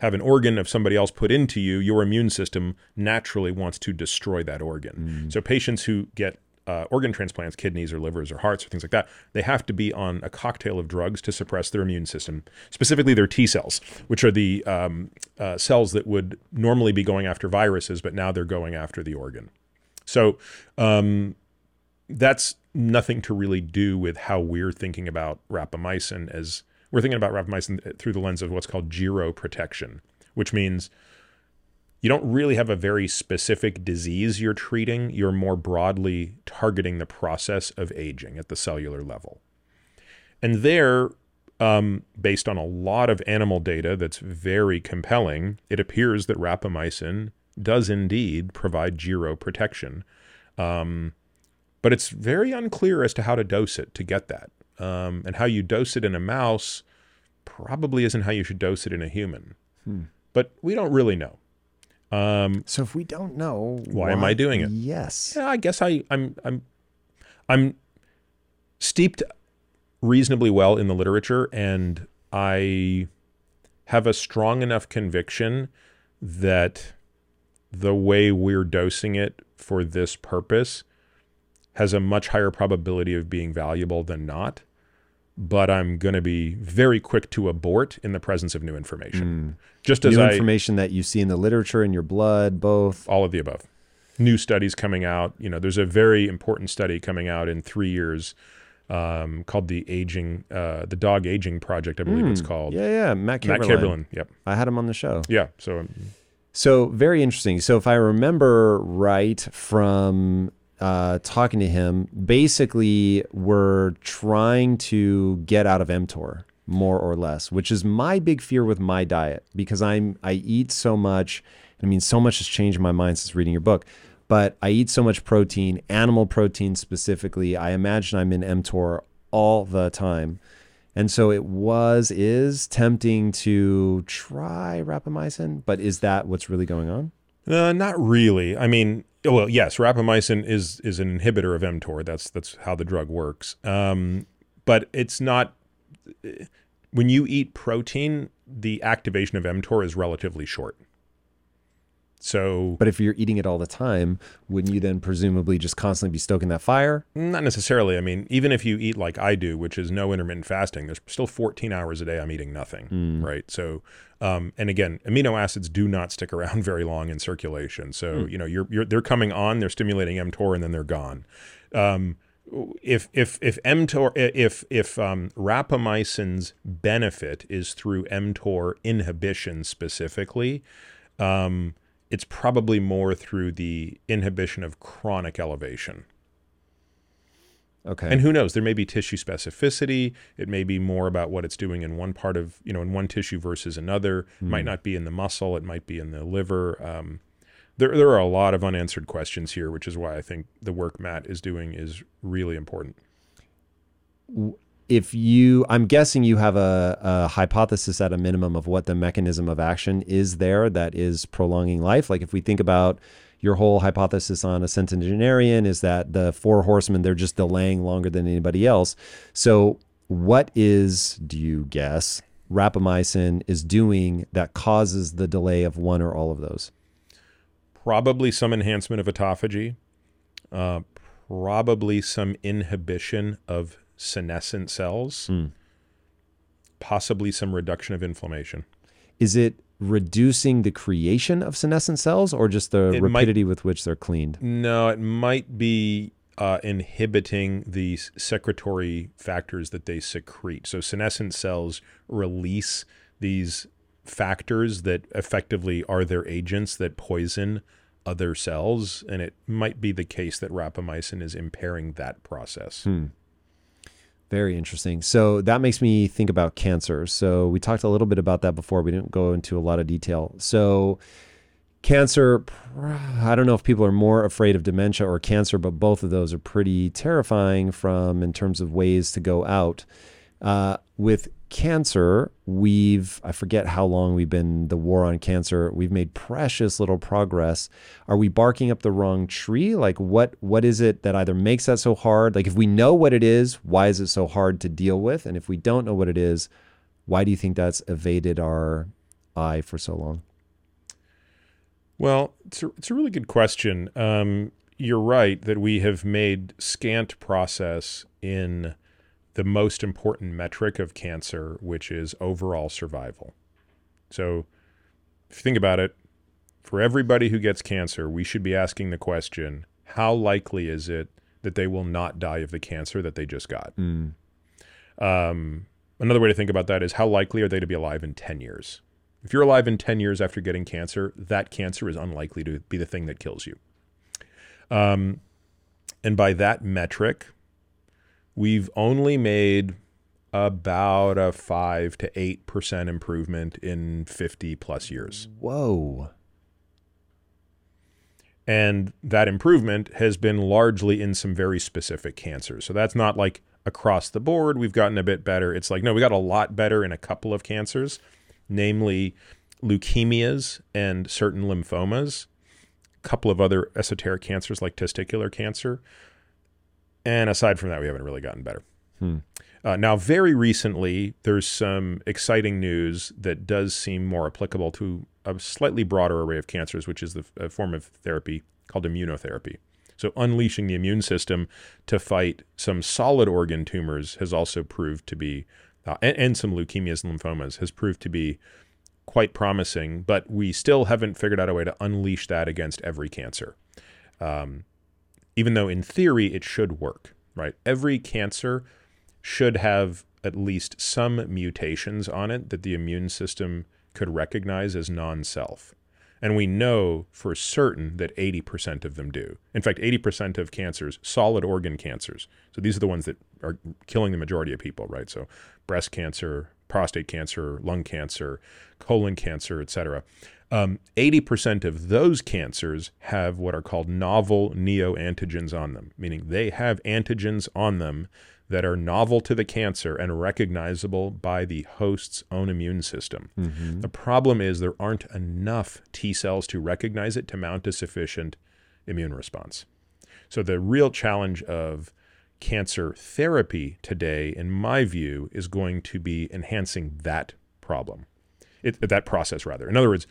have an organ of somebody else put into you, your immune system naturally wants to destroy that organ. So patients who get uh, organ transplants, kidneys or livers or hearts or things like that, they have to be on a cocktail of drugs to suppress their immune system, specifically their T cells, which are the um, uh, cells that would normally be going after viruses, but now they're going after the organ. So um, that's nothing to really do with how we're thinking about rapamycin as we're thinking about rapamycin through the lens of what's called geroprotection, which means you don't really have a very specific disease you're treating. You're more broadly targeting the process of aging at the cellular level. And there, um, based on a lot of animal data that's very compelling, it appears that rapamycin does indeed provide geroprotection. Um, but it's very unclear as to how to dose it to get that. Um, and how you dose it in a mouse probably isn't how you should dose it in a human. But we don't really know. Um, So if we don't know Why am I doing it? Yes. yeah, I guess I, I'm I'm I'm steeped reasonably well in the literature, and I have a strong enough conviction that the way we're dosing it for this purpose has a much higher probability of being valuable than not. But I'm going to be very quick to abort in the presence of new information. Just as New I information that you see in the literature, in your blood, both. all of the above. New studies coming out. You know, there's a very important study coming out in three years um, called the aging, uh, the dog aging project. I believe it's called. Hmm. Yeah, yeah. Matt Matt Kaeberlein. Kaeberlein. Yep. I had him on the show. Yeah. So um, So very interesting. So if I remember right from uh, talking to him, basically we're trying to get out of mTOR more or less, which is my big fear with my diet because I'm I eat so much. I mean, so much has changed my mind since reading your book. But I eat so much protein, animal protein specifically. I imagine I'm in mTOR all the time. And so it was, is tempting to try rapamycin, but is that what's really going on? uh, not really. I mean, well, yes, rapamycin is is an inhibitor of mTOR. That's that's how the drug works. Um, but it's not. When you eat protein, the activation of mTOR is relatively short. So But if you're eating it all the time, wouldn't you then presumably just constantly be stoking that fire? Not necessarily. I mean, even if you eat like I do, which is no intermittent fasting, there's still 14 hours a day I'm eating nothing, right? So, um, and again, amino acids do not stick around very long in circulation. So, you know, you're, you're they're coming on, they're stimulating mTOR, and then they're gone. Um, if if if mTOR if if um, rapamycin's benefit is through mTOR inhibition specifically, um, it's probably more through the inhibition of chronic elevation. Okay. And who knows? There may be tissue specificity. It may be more about what it's doing in one part of, you know, in one tissue versus another. It Hmm. might not be in the muscle. It might be in the liver. Um, there, there are a lot of unanswered questions here, which is why I think the work Matt is doing is really important. If you, I'm guessing you have a, a hypothesis at a minimum of what the mechanism of action is there that is prolonging life. Like if we think about your whole hypothesis on a centenarian is that the four horsemen, they're just delaying longer than anybody else. So what is, do you guess, rapamycin is doing that causes the delay of one or all of those? Probably some enhancement of autophagy, uh, probably some inhibition of senescent cells, Hmm. possibly some reduction of inflammation. Is it reducing the creation of senescent cells or just the It might- rapidity with which they're cleaned? No, it might be uh, inhibiting the secretory factors that they secrete. So senescent cells release these factors that effectively are their agents that poison other cells, and it might be the case that rapamycin is impairing that process. Hmm. Very interesting. So that makes me think about cancer. So we talked a little bit about that before. We didn't go into a lot of detail. So cancer, I don't know if people are more afraid of dementia or cancer, but both of those are pretty terrifying from in terms of ways to go out. Uh, with cancer, we've, I forget how long we've been the war on cancer. We've made precious little progress. Are we barking up the wrong tree? Like what, what is it that either makes that so hard? Like if we know what it is, why is it so hard to deal with? And if we don't know what it is, why do you think that's evaded our eye for so long? Well, it's a, it's a really good question. Um, you're right that we have made scant process in the most important metric of cancer, which is overall survival. So, if you think about it, for everybody who gets cancer, we should be asking the question how likely is it that they will not die of the cancer that they just got? Mm. Um, another way to think about that is how likely are they to be alive in 10 years? If you're alive in 10 years after getting cancer, that cancer is unlikely to be the thing that kills you. Um, and by that metric, we've only made about a 5 to 8% improvement in 50 plus years. Whoa. And that improvement has been largely in some very specific cancers. So that's not like across the board, we've gotten a bit better. It's like, no, we got a lot better in a couple of cancers, namely leukemias and certain lymphomas, a couple of other esoteric cancers like testicular cancer. And aside from that, we haven't really gotten better. Hmm. Uh, now, very recently, there's some exciting news that does seem more applicable to a slightly broader array of cancers, which is the a form of therapy called immunotherapy. So, unleashing the immune system to fight some solid organ tumors has also proved to be, uh, and, and some leukemias and lymphomas, has proved to be quite promising, but we still haven't figured out a way to unleash that against every cancer. Um, even though in theory it should work, right? Every cancer should have at least some mutations on it that the immune system could recognize as non self. And we know for certain that 80% of them do. In fact, 80% of cancers, solid organ cancers, so these are the ones that are killing the majority of people, right? So breast cancer, prostate cancer, lung cancer, colon cancer, etc. Um, 80% of those cancers have what are called novel neoantigens on them, meaning they have antigens on them that are novel to the cancer and recognizable by the host's own immune system. Mm-hmm. The problem is there aren't enough T cells to recognize it to mount a sufficient immune response. So the real challenge of cancer therapy today, in my view, is going to be enhancing that problem, it, that process rather. In other words,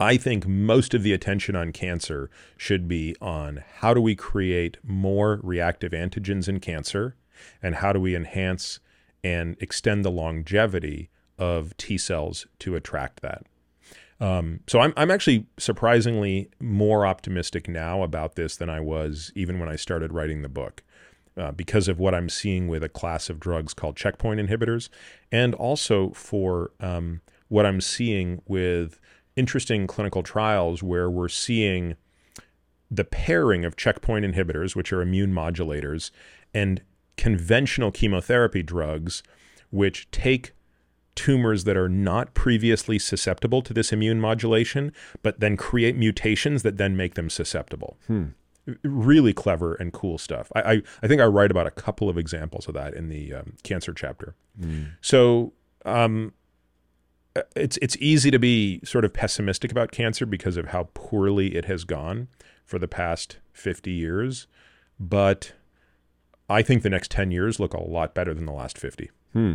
I think most of the attention on cancer should be on how do we create more reactive antigens in cancer and how do we enhance and extend the longevity of T cells to attract that. Um, so I'm, I'm actually surprisingly more optimistic now about this than I was even when I started writing the book. Uh, because of what I'm seeing with a class of drugs called checkpoint inhibitors, and also for um, what I'm seeing with interesting clinical trials where we're seeing the pairing of checkpoint inhibitors, which are immune modulators, and conventional chemotherapy drugs, which take tumors that are not previously susceptible to this immune modulation, but then create mutations that then make them susceptible. Hmm. Really clever and cool stuff. I, I, I, think I write about a couple of examples of that in the um, cancer chapter. Mm. So um, it's it's easy to be sort of pessimistic about cancer because of how poorly it has gone for the past 50 years, but I think the next 10 years look a lot better than the last 50. Hmm.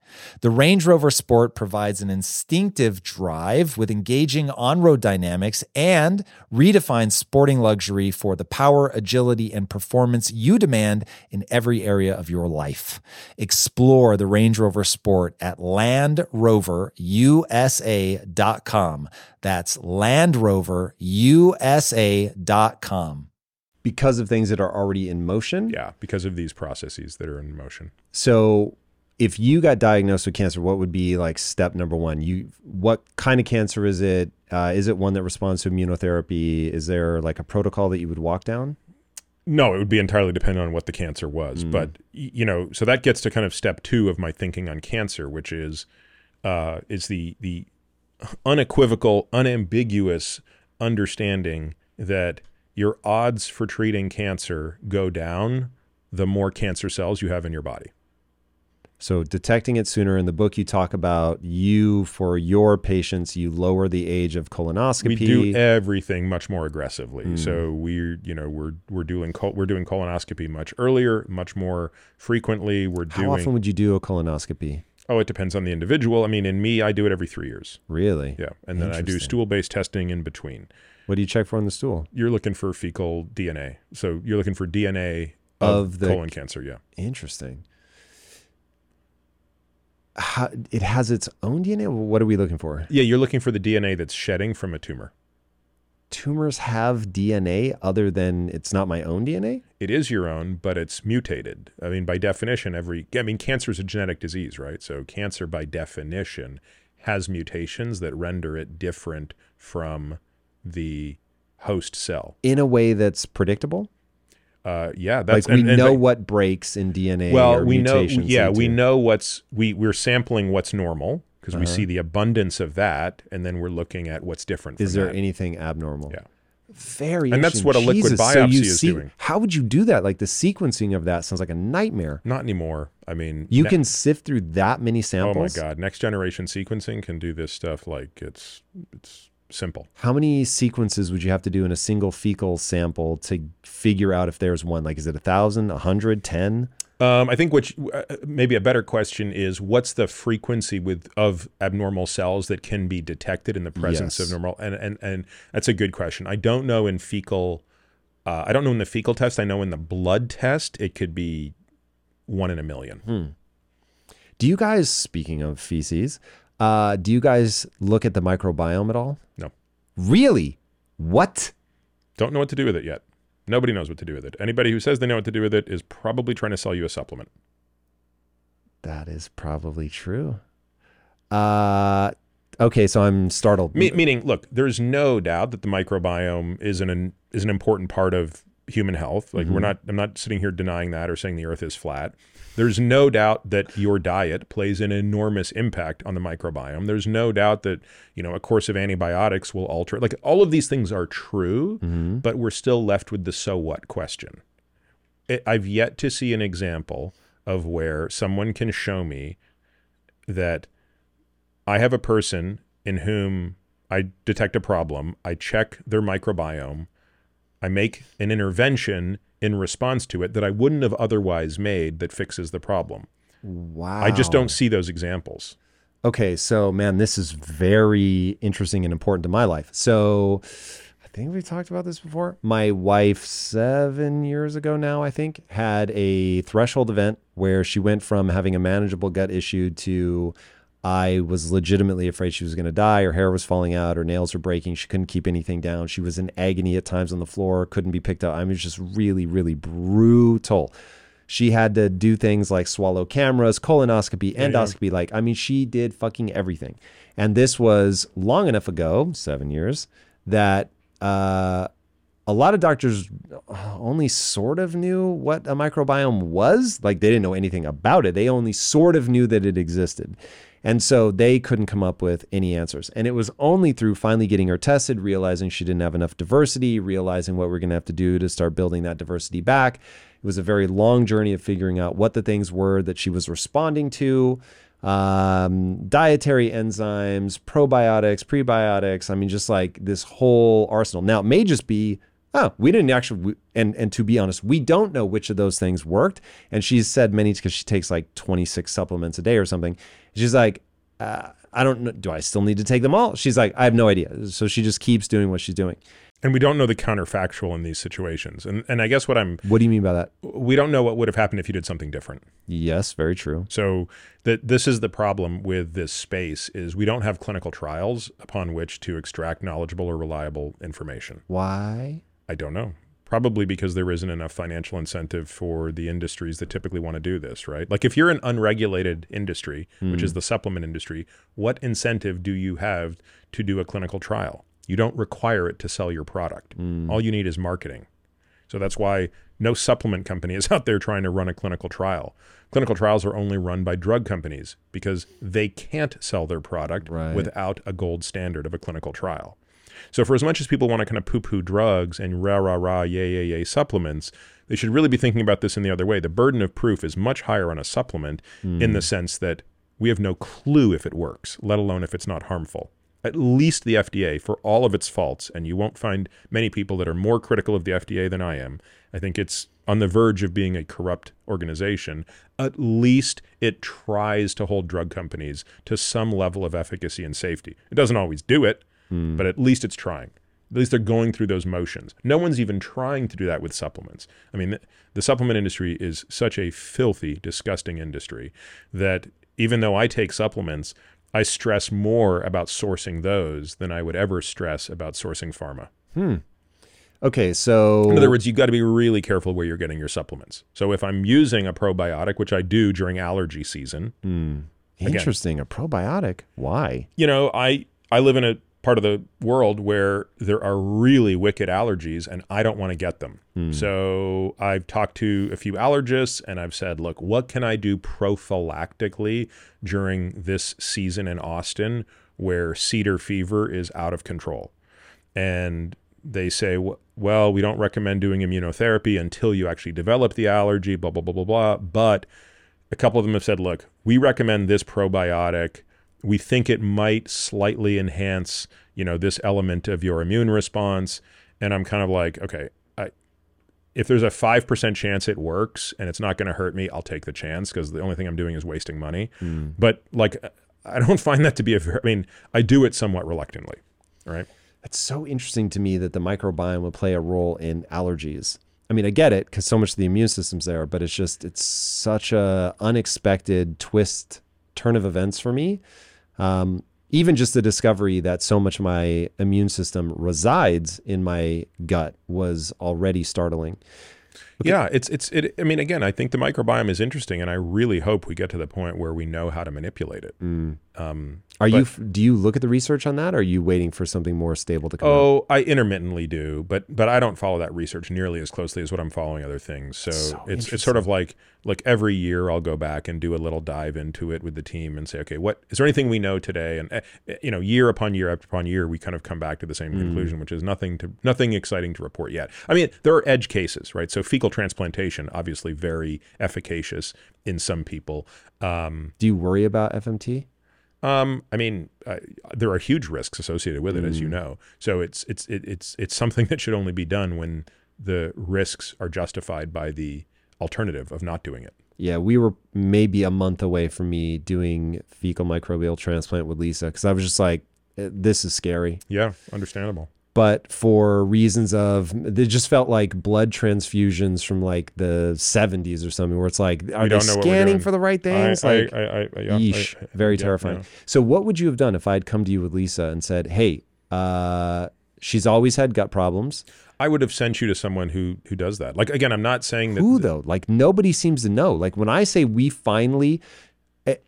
The Range Rover Sport provides an instinctive drive with engaging on road dynamics and redefines sporting luxury for the power, agility, and performance you demand in every area of your life. Explore the Range Rover Sport at LandRoverUSA.com. That's LandRoverUSA.com. Because of things that are already in motion. Yeah, because of these processes that are in motion. So if you got diagnosed with cancer, what would be like step number one? You what kind of cancer is it? Uh, is it one that responds to immunotherapy? Is there like a protocol that you would walk down? No, it would be entirely dependent on what the cancer was. Mm. But you know, so that gets to kind of step two of my thinking on cancer, which is uh, is the the unequivocal, unambiguous understanding that your odds for treating cancer go down the more cancer cells you have in your body. So detecting it sooner. In the book, you talk about you for your patients. You lower the age of colonoscopy. We do everything much more aggressively. Mm. So we're you know we're we're doing col- we're doing colonoscopy much earlier, much more frequently. We're How doing often would you do a colonoscopy? oh it depends on the individual. I mean, in me, I do it every three years. Really? Yeah, and then I do stool based testing in between. What do you check for in the stool? You're looking for fecal DNA. So you're looking for DNA of, Of the- colon cancer. Yeah. Interesting. How, it has its own DNA. What are we looking for? Yeah, you're looking for the DNA that's shedding from a tumor. Tumors have DNA other than it's not my own DNA. It is your own, but it's mutated. I mean, by definition, every I mean, cancer is a genetic disease, right? So cancer, by definition, has mutations that render it different from the host cell. in a way that's predictable. Uh, yeah, that's like we and- and know what breaks in DNA. well we know yeah lead we know what's we we're sampling what's normal because we Uh-huh. see the abundance of that and then we're looking at what's different Is there that. anything abnormal? Yeah. Very. And that's what a liquid Jesus, so you biopsy is see- doing. How would you do that? Like the sequencing of that sounds like a nightmare. not anymore i mean You ne- can sift through that many samples. oh my god next generation sequencing can do this stuff like it's it's simple How many sequences would you have to do in a single fecal sample to figure out if there's one? Like, is it a thousand, a hundred, ten? um, i think which uh, maybe a better question is what's the frequency with of abnormal cells that can be detected in the presence Yes. of normal and and and that's a good question i don't know in fecal uh, i don't know in the fecal test i know in the blood test it could be one in a million Hmm. Do you guys, speaking of feces, uh, do you guys look at the microbiome at all? No. Really? What? Don't know what to do with it yet. Nobody knows what to do with it. Anybody who says they know what to do with it is probably trying to sell you a supplement. That is probably true. Uh, okay, so I'm startled. Me- meaning, look, there's no doubt that the microbiome is an is an important part of human health. Like we're Mhm. not I'm not sitting here denying that or saying the earth is flat. There's no doubt that your diet plays an enormous impact on the microbiome. There's no doubt that, you know, a course of antibiotics will alter it. like all of these things are true, Mhm. but we're still left with the so what question. I- I've yet to see an example of where someone can show me that I have a person in whom I detect a problem, I check their microbiome, I make an intervention in response to it that I wouldn't have otherwise made that fixes the problem. Wow. I just don't see those examples. Okay, so man, this is very interesting and important to my life. So I think we talked about this before. My wife, seven years ago now, I think, had a threshold event where she went from having a manageable gut issue to I was legitimately afraid she was going to die. Her hair was falling out. Her nails were breaking. She couldn't keep anything down. She was in agony at times on the floor, couldn't be picked up. I mean, it was just really, really brutal. She had to do things like swallow cameras, colonoscopy, endoscopy. Like, I mean, she did fucking everything. And this was long enough ago, seven years, that uh, a lot of doctors only sort of knew what a microbiome was. Like they didn't know anything about it. They only sort of knew that it existed. And so they couldn't come up with any answers. And it was only through finally getting her tested, realizing she didn't have enough diversity, realizing what we're going to have to do to start building that diversity back. It was a very long journey of figuring out what the things were that she was responding to um, dietary enzymes, probiotics, prebiotics. I mean, just like this whole arsenal. Now, it may just be, oh, we didn't actually, and and to be honest, we don't know which of those things worked. And she's said many because she takes like 26 supplements a day or something. She's like, uh, I don't know. Do I still need to take them all? She's like, I have no idea. So she just keeps doing what she's doing. And we don't know the counterfactual in these situations. And and I guess what I'm What do you mean by that? we don't know what would have happened if you did something different. Yes, very true. So that this is the problem with this space is we don't have clinical trials upon which to extract knowledgeable or reliable information. Why? I don't know. Probably because there isn't enough financial incentive for the industries that typically want to do this, right? Like if you're an unregulated industry, which is hmm. the supplement industry, what incentive do you have to do a clinical trial? You don't require it to sell your product. Hmm. All you need is marketing. So that's why no supplement company is out there trying to run a clinical trial. Clinical trials are only run by drug companies because they can't sell their product Right. without a gold standard of a clinical trial. So for as much as people want to kind of poo-poo drugs and rah rah rah yay yay yay supplements, they should really be thinking about this in the other way. The burden of proof is much higher on a supplement in the hmm. sense that we have no clue if it works, let alone if it's not harmful. At least the FDA, for all of its faults, and you won't find many people that are more critical of the FDA than I am. I think it's on the verge of being a corrupt organization. At least it tries to hold drug companies to some level of efficacy and safety. It doesn't always do it, Hmm. but at least it's trying. At least they're going through those motions. No one's even trying to do that with supplements. I mean, the, the supplement industry is such a filthy, disgusting industry that even though I take supplements, I stress more about sourcing those than I would ever stress about sourcing pharma. Hmm. Okay, so In other words, you've got to be really careful where you're getting your supplements. So if I'm using a probiotic, which I do during allergy season, hmm. interesting. A probiotic. Why? you know, I I live in a part of the world where there are really wicked allergies and I don't want to get them. Hmm. So I've talked to a few allergists and I've said, look, what can I do prophylactically during this season in Austin where cedar fever is out of control? And they say, well, we don't recommend doing immunotherapy until you actually develop the allergy, blah, blah, blah, blah, blah. But a couple of them have said, look, we recommend this probiotic. We think it might slightly enhance, you know, this element of your immune response. And I'm kind of like, okay, I, if there's a 5% chance it works and it's not going to hurt me, I'll take the chance because the only thing I'm doing is wasting money. Hmm. But like, I don't find that to be a very, I mean, I do it somewhat reluctantly, right? It's so interesting to me that the microbiome would play a role in allergies. I mean, I get it because so much of the immune system's there, but it's just it's such a unexpected twist, turn of events for me. Um, even just the discovery that so much of my immune system resides in my gut was already startling. Yeah, it's it's it. I mean, again, I think the microbiome is interesting, and I really hope we get to the point where we know how to manipulate it. Um, Are you? But- f- Do you look at the research on that? Or are you waiting for something more stable to come? out? oh, I intermittently do, but but I don't follow that research nearly as closely as what I'm following other things. So, So it's it's sort of like like every year I'll go back and do a little dive into it with the team and say, okay, what is there anything we know today? And eh, you know, year upon year after upon year, we kind of come back to the same conclusion, which is nothing to nothing exciting to report yet. I mean, there are edge cases, right? So fecal transplantation, obviously very efficacious in some people. Um, Do you worry about FMT? Um, I mean, uh, there are huge risks associated with it, as you know. So it's it's it, it's it's something that should only be done when the risks are justified by the alternative of not doing it. Yeah, we were maybe a month away from me doing fecal microbial transplant with Lisa because I was just like, "Eh, this is scary. Yeah, understandable. But for reasons of, it just felt like blood transfusions from like the 70s or something, where it's like, are they don't know what we're scanning for the right things? I, like, I, I, I, yeah, yeesh, very yeah, terrifying. yeah. So, what would you have done if i had come to you with Lisa and said, hey, uh, she's always had gut problems? I would have sent you to someone who who does that. Like again, I'm not saying that. Who though? Like nobody seems to know. Like when I say we finally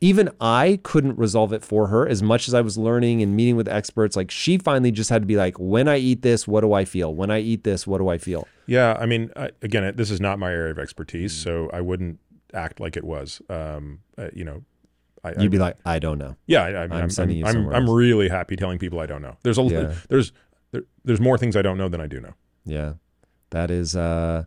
even I couldn't resolve it for her as much as I was learning and meeting with experts. Like she finally just had to be like, when I eat this, what do I feel? When I eat this, what do I feel? Yeah, I mean, I, again, this is not my area of expertise, Mm. so I wouldn't act like it was. Um, uh, you know, I, I- You'd be like, I don't know. yeah, I, I mean, I'm I'm, sending you I'm, I'm really happy telling people I don't know. There's a Yeah. there's there, there's more things I don't know than I do know. Yeah. That is uh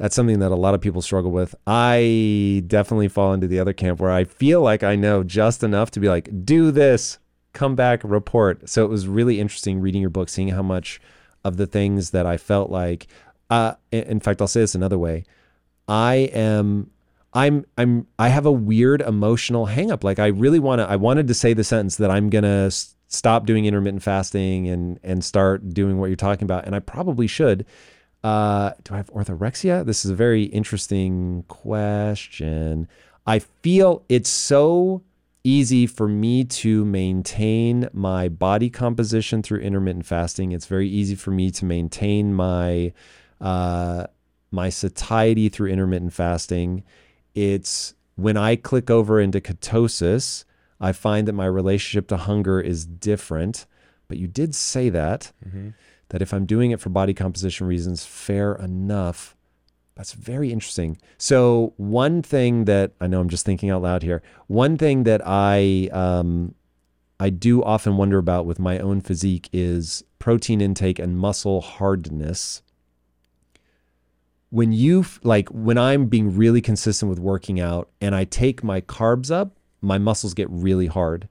that's something that a lot of people struggle with. I definitely fall into the other camp where I feel like I know just enough to be like, do this, come back, report. So it was really interesting reading your book, seeing how much of the things that I felt like uh in fact I'll say this another way. I am I'm I'm I have a weird emotional hangup. Like I really want to I wanted to say the sentence that I'm going to stop doing intermittent fasting and and start doing what you're talking about and I probably should. Uh do I have orthorexia? This is a very interesting question. I feel it's so easy for me to maintain my body composition through intermittent fasting. It's very easy for me to maintain my uh my satiety through intermittent fasting. It's when I click over into ketosis, I find that my relationship to hunger is different. But you did say that, that if I'm doing it for body composition reasons, fair enough. That's very interesting. So, one thing that I know I'm just thinking out loud here, one thing that I, um, I do often wonder about with my own physique is protein intake and muscle hardness when you like when I'm being really consistent with working out and I take my carbs up, my muscles get really hard.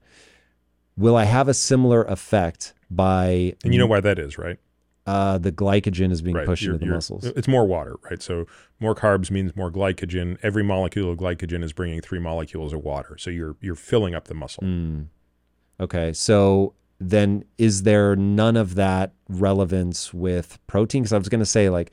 Will I have a similar effect by And you know why that is, right? Uh, the glycogen is being right. pushed You're- into the muscles? It's more water, right? So more carbs means more glycogen. Every molecule of glycogen is bringing three molecules of water. So you're you're filling up the muscle. Mm. Okay, so then is there none of that relevance with protein? Because I was going to say like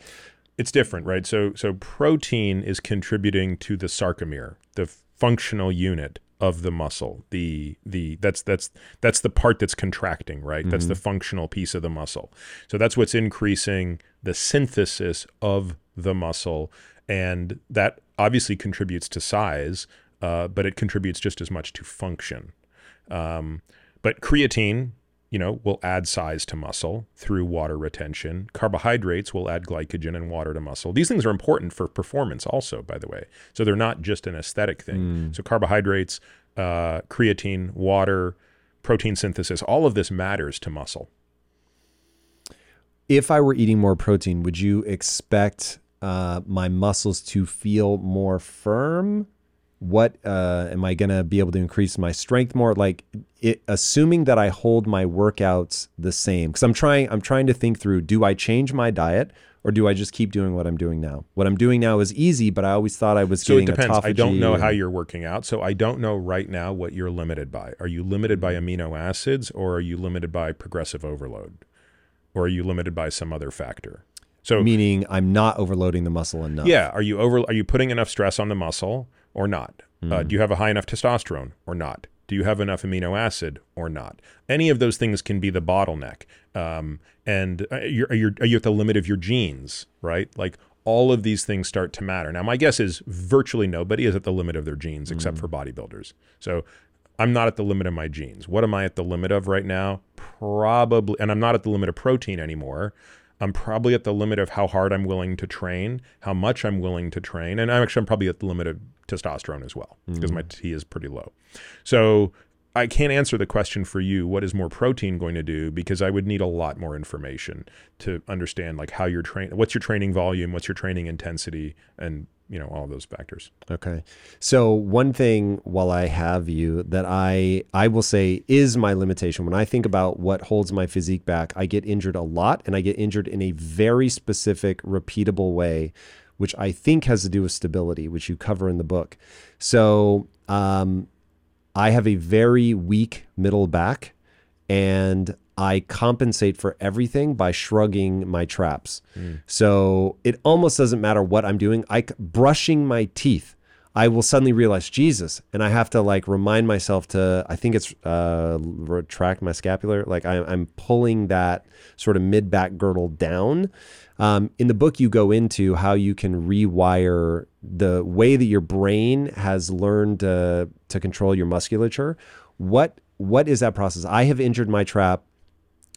It's different, right? So so protein is contributing to the sarcomere, the functional unit of the muscle. The the that's that's that's the part that's contracting, right? That's the functional piece of the muscle. So that's what's increasing the synthesis of the muscle, and that obviously contributes to size, uh, but it contributes just as much to function. Um, but creatine, you know, will add size to muscle through water retention. Carbohydrates will add glycogen and water to muscle. These things are important for performance, also, by the way. So they're not just an aesthetic thing. So carbohydrates, uh, creatine, water, protein synthesis, all of this matters to muscle. if I were eating more protein, would you expect uh, my muscles to feel more firm? What uh, am I going to be able to increase my strength more? Like, it, assuming that I hold my workouts the same, because I'm trying. I'm trying to think through: Do I change my diet, or do I just keep doing what I'm doing now? What I'm doing now is easy, but I always thought I was So it getting depends. I don't know how you're working out. So I don't know right now what you're limited by. Are you limited by amino acids or are you limited by progressive overload? Or are you limited by some other factor? So meaning I'm not overloading the muscle enough. Yeah. Are you over? Are you putting enough stress on the muscle or not? Uh, do you have a high enough testosterone or not? Do you have enough amino acid or not? Any of those things can be the bottleneck. Um, and uh, you're, you, are you at the limit of your genes, right? Like all of these things start to matter. Now, my guess is virtually nobody is at the limit of their genes except for bodybuilders. So I'm not at the limit of my genes. What am I at the limit of right now? Probably, and I'm not at the limit of protein anymore. I'm probably at the limit of how hard I'm willing to train, how much I'm willing to train, and I'm actually I'm probably at the limit of testosterone as well because mm-hmm. my T is pretty low. So I can't answer the question for you. What is more protein going to do? Because I would need a lot more information to understand like how you're train, what's your training volume, what's your training intensity, and you know all those factors. Okay. So one thing while I have you that I I will say is my limitation when I think about what holds my physique back, I get injured a lot and I get injured in a very specific repeatable way which I think has to do with stability, which you cover in the book. So, um I have a very weak middle back and I compensate for everything by shrugging my traps. So it almost doesn't matter what I'm doing. I brushing my teeth. I will suddenly realize Jesus, and I have to like remind myself to. I think it's uh, retract my scapular. Like I, I'm pulling that sort of mid back girdle down. Um, in the book, you go into how you can rewire the way that your brain has learned to, to control your musculature. What what is that process? I have injured my trap.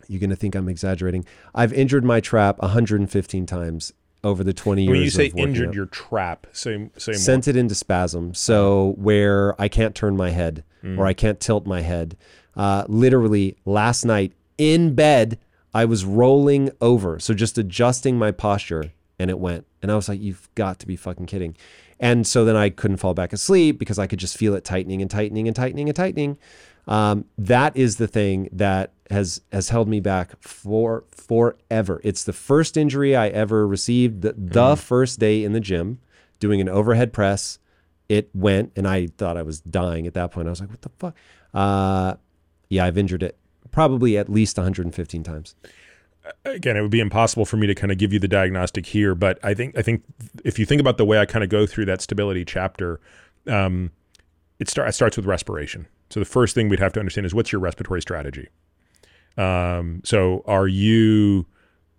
You're going to think I'm exaggerating. I've injured my trap 115 times over the 20 years. When you say injured out. your trap, say more. sent it into spasm. So where I can't turn my head Mm. or I can't tilt my head. Uh, literally last night in bed, I was rolling over. So just adjusting my posture and it went. And I was like, you've got to be fucking kidding. And so then I couldn't fall back asleep because I could just feel it tightening and tightening and tightening and tightening. Um, that is the thing that has has held me back for forever. It's the first injury I ever received. The, the first day in the gym, doing an overhead press, it went, and I thought I was dying at that point. I was like, "What the fuck?" Uh, yeah, I've injured it probably at least 115 times. again, it would be impossible for me to kind of give you the diagnostic here, but I think I think if you think about the way I kind of go through that stability chapter, um, it, start, it starts with respiration. So the first thing we'd have to understand is what's your respiratory strategy. Um, so are you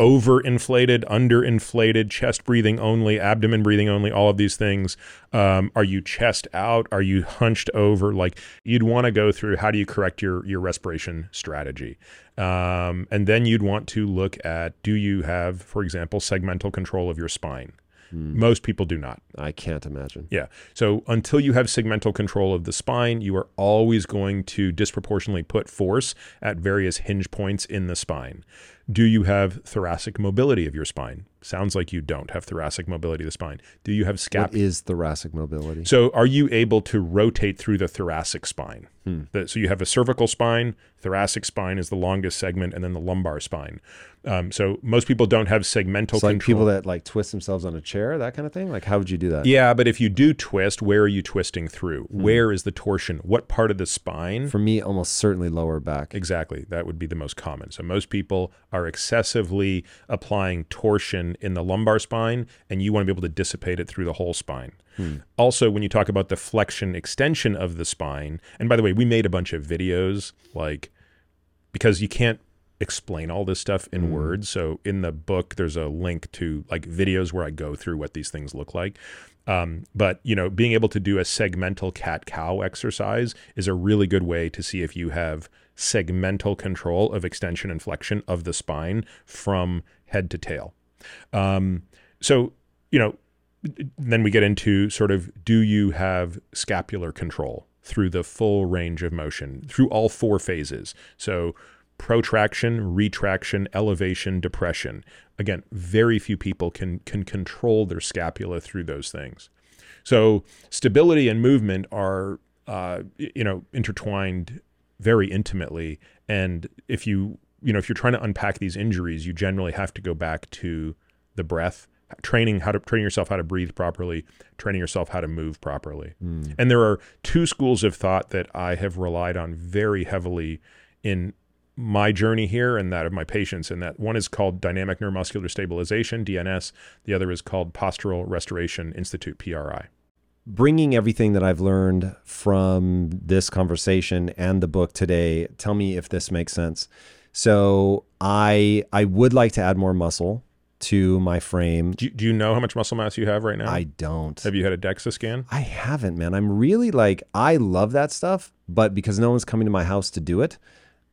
overinflated, underinflated, chest breathing only, abdomen breathing only, all of these things? Um, are you chest out? Are you hunched over? Like you'd want to go through how do you correct your your respiration strategy, um, and then you'd want to look at do you have, for example, segmental control of your spine. Most people do not. I can't imagine. Yeah. So until you have segmental control of the spine, you are always going to disproportionately put force at various hinge points in the spine. Do you have thoracic mobility of your spine? Sounds like you don't have thoracic mobility of the spine. Do you have scap? is thoracic mobility? So are you able to rotate through the thoracic spine? Hmm. The- so you have a cervical spine, thoracic spine is the longest segment, and then the lumbar spine. Um, so most people don't have segmental like control. people that like twist themselves on a chair, that kind of thing. Like, how would you do that? Yeah, but if you do twist, where are you twisting through? Hmm. Where is the torsion? What part of the spine? For me, almost certainly lower back. Exactly. That would be the most common. So most people are excessively applying torsion in the lumbar spine, and you want to be able to dissipate it through the whole spine. Also, when you talk about the flexion extension of the spine, and by the way, we made a bunch of videos like because you can't explain all this stuff in words. So in the book, there's a link to like videos where I go through what these things look like. Um, but you know, being able to do a segmental cat cow exercise is a really good way to see if you have segmental control of extension and flexion of the spine from head to tail. Um, so you know, then we get into sort of do you have scapular control through the full range of motion through all four phases? So protraction retraction elevation depression. Again very few people can can control their scapula through those things. So stability and movement are uh, you know intertwined very intimately. And if you you know if you're trying to unpack these injuries you generally have to go back to the breath training how to training yourself how to breathe properly training yourself how to move properly. Hmm. And there are two schools of thought that i have relied on very heavily in my journey here and that of my patients. And that one is called dynamic neuromuscular stabilization dns the other is called postural restoration institute pri bringing everything that I've learned from this conversation and the book today, tell me if this makes sense. So I I would like to add more muscle to my frame. do, you- do you know how much muscle mass you have right now I don't. have you had a dexa scan I haven't, man. I'm really like I love that stuff, but because no one's coming to my house to do it,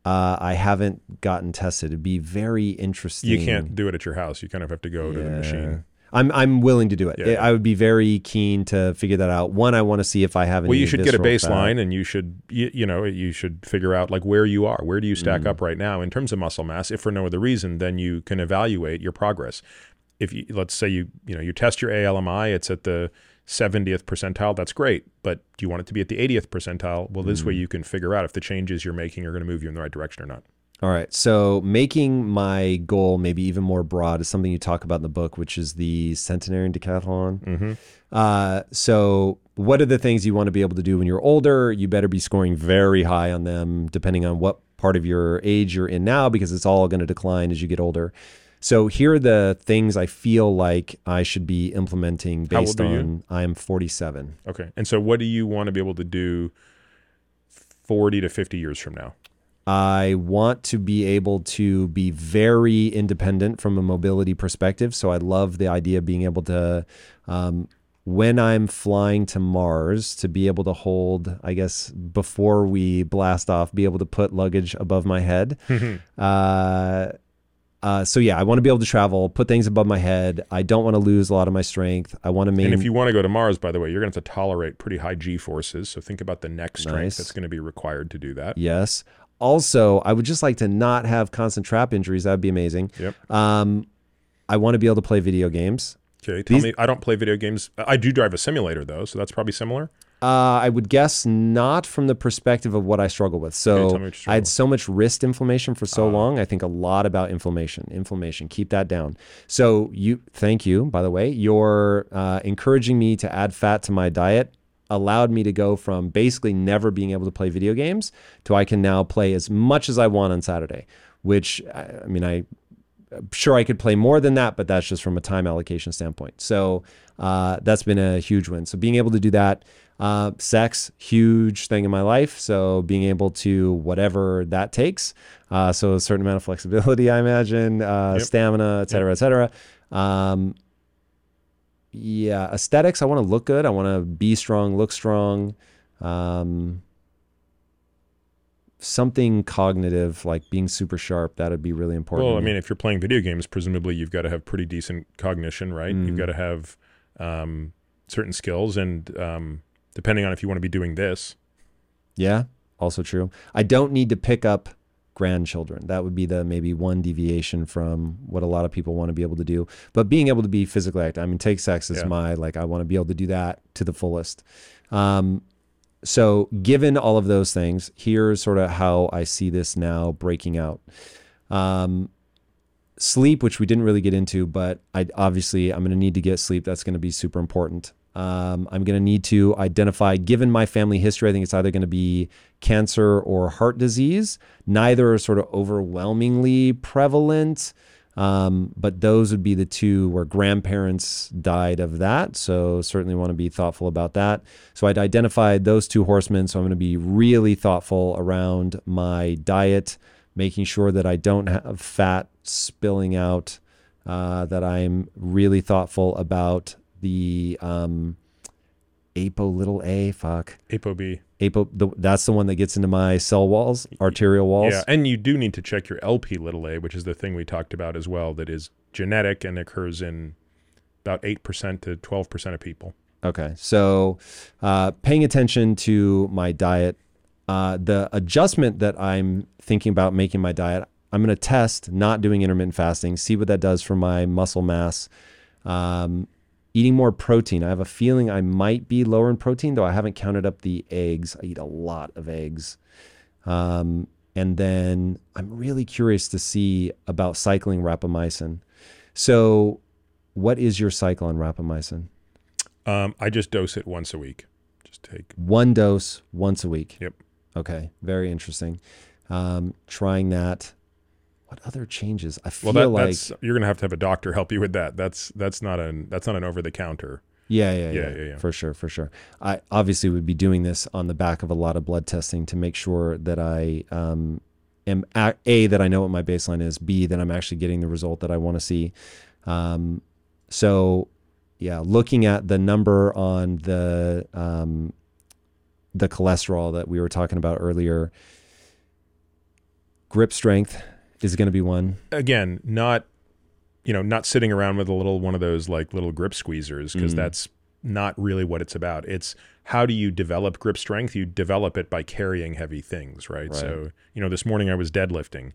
uh, I haven't gotten tested. It'd be very interesting. you can't do it at your house you kind of have to go to the machine I'm I'm willing to do it. Yeah. I would be very keen to figure that out. One, I want to see if I have any. well you should get a visceral fat. baseline and you should you, you know you should figure out like where you are where do you stack mm. up right now in terms of muscle mass if for no other reason then you can evaluate your progress if you let's say you you know you test your ALMI it's at the 70th percentile that's great but do you want it to be at the 80th percentile well this way mm. you can figure out if the changes you're making are going to move you in the right direction or not All right. So making my goal maybe even more broad is something you talk about in the book, which is the centenarian decathlon. mm-hmm. Uh, so what are the things you want to be able to do when you're older? You better be scoring very high on them, depending on what part of your age you're in now, because it's all going to decline as you get older. So here are the things I feel like I should be implementing based on I am 47. okay and so what do you want to be able to do 40 to 50 years from now I want to be able to be very independent from a mobility perspective. So I love the idea of being able to, um, when I'm flying to Mars, to be able to hold, I guess, before we blast off, be able to put luggage above my head. uh, uh, so yeah, I want to be able to travel, put things above my head. I don't want to lose a lot of my strength. I want to maintain. And if you want to go to Mars, by the way, you're going to have to tolerate pretty high G forces. So think about the neck strength Nice. that's going to be required to do that. Yes. Also, I would just like to not have constant trap injuries. That would be amazing. Yep. Um, I want to be able to play video games. Okay. Tell These- me, I don't play video games. I do drive a simulator though, so that's probably similar. Uh, I would guess not from the perspective of what I struggle with. So me I had with. so much wrist inflammation for so long. I think a lot about inflammation. Inflammation. Keep that down. So you, thank you, by the way. Your uh, encouraging me to add fat to my diet allowed me to go from basically never being able to play video games to I can now play as much as I want on Saturday. Which I mean, I I'm sure I could play more than that, but that's just from a time allocation standpoint. So uh, that's been a huge win. So being able to do that, uh, sex, huge thing in my life. So being able to whatever that takes. Uh, so a certain amount of flexibility, I imagine, uh, Yep. stamina, et cetera, et cetera. Um, yeah, aesthetics. I want to look good. I want to be strong, look strong. Um, something cognitive, like being super sharp. That would be really important. Well, I mean, if you're playing video games, presumably you've got to have pretty decent cognition, right? Mm. You've got to have um, certain skills, and um, depending on if you want to be doing this, Yeah, also true. I don't need to pick up grandchildren. That would be the maybe one deviation from what a lot of people want to be able to do. But being able to be physically active, I mean, take sex is Yeah. my like. I want to be able to do that to the fullest. Um, so, given all of those things, here's sort of how I see this now breaking out. Um, sleep, which we didn't really get into, but I obviously I'm going to need to get sleep. That's going to be super important. Um, I'm going to need to identify, given my family history, I think it's either going to be cancer or heart disease. Neither are sort of overwhelmingly prevalent, um, but those would be the two where grandparents died of that. So certainly want to be thoughtful about that. So I'd identified those two horsemen. So I'm going to be really thoughtful around my diet, making sure that I don't have fat spilling out, uh, that I'm really thoughtful about the um, apo little a fuck apo b apo. The, that's the one that gets into my cell walls, arterial walls. Yeah, and you do need to check your LP little a, which is the thing we talked about as well, that is genetic and occurs in about 8% to 12% of people. Okay. So, uh, paying attention to my diet, uh, the adjustment that I'm thinking about making my diet, I'm going to test not doing intermittent fasting, see what that does for my muscle mass. Um, eating more protein. I have a feeling I might be lower in protein, though I haven't counted up the eggs. I eat a lot of eggs. Um, and then I'm really curious to see about cycling rapamycin. So, what is your cycle on rapamycin? Um, I just dose it once a week. Just take. one dose once a week. Yep. Okay. Very interesting. Um, trying that. What other changes? I feel Well, that, like you're gonna have to have a doctor help you with that. That's that's not an that's not an over the counter. yeah, yeah, yeah, Yeah, yeah, yeah. for sure, for sure. I obviously would be doing this on the back of a lot of blood testing to make sure that I um, am a, a that I know what my baseline is. B that I'm actually getting the result that I want to see. Um, so yeah, looking at the number on the um, the cholesterol that we were talking about earlier. Grip strength is it going to be one. Again, not you know not sitting around with a little one of those like little grip squeezers because Mm. that's not really what it's about. It's how do you develop grip strength? You develop it by carrying heavy things, right? Right. So you know this morning I was deadlifting,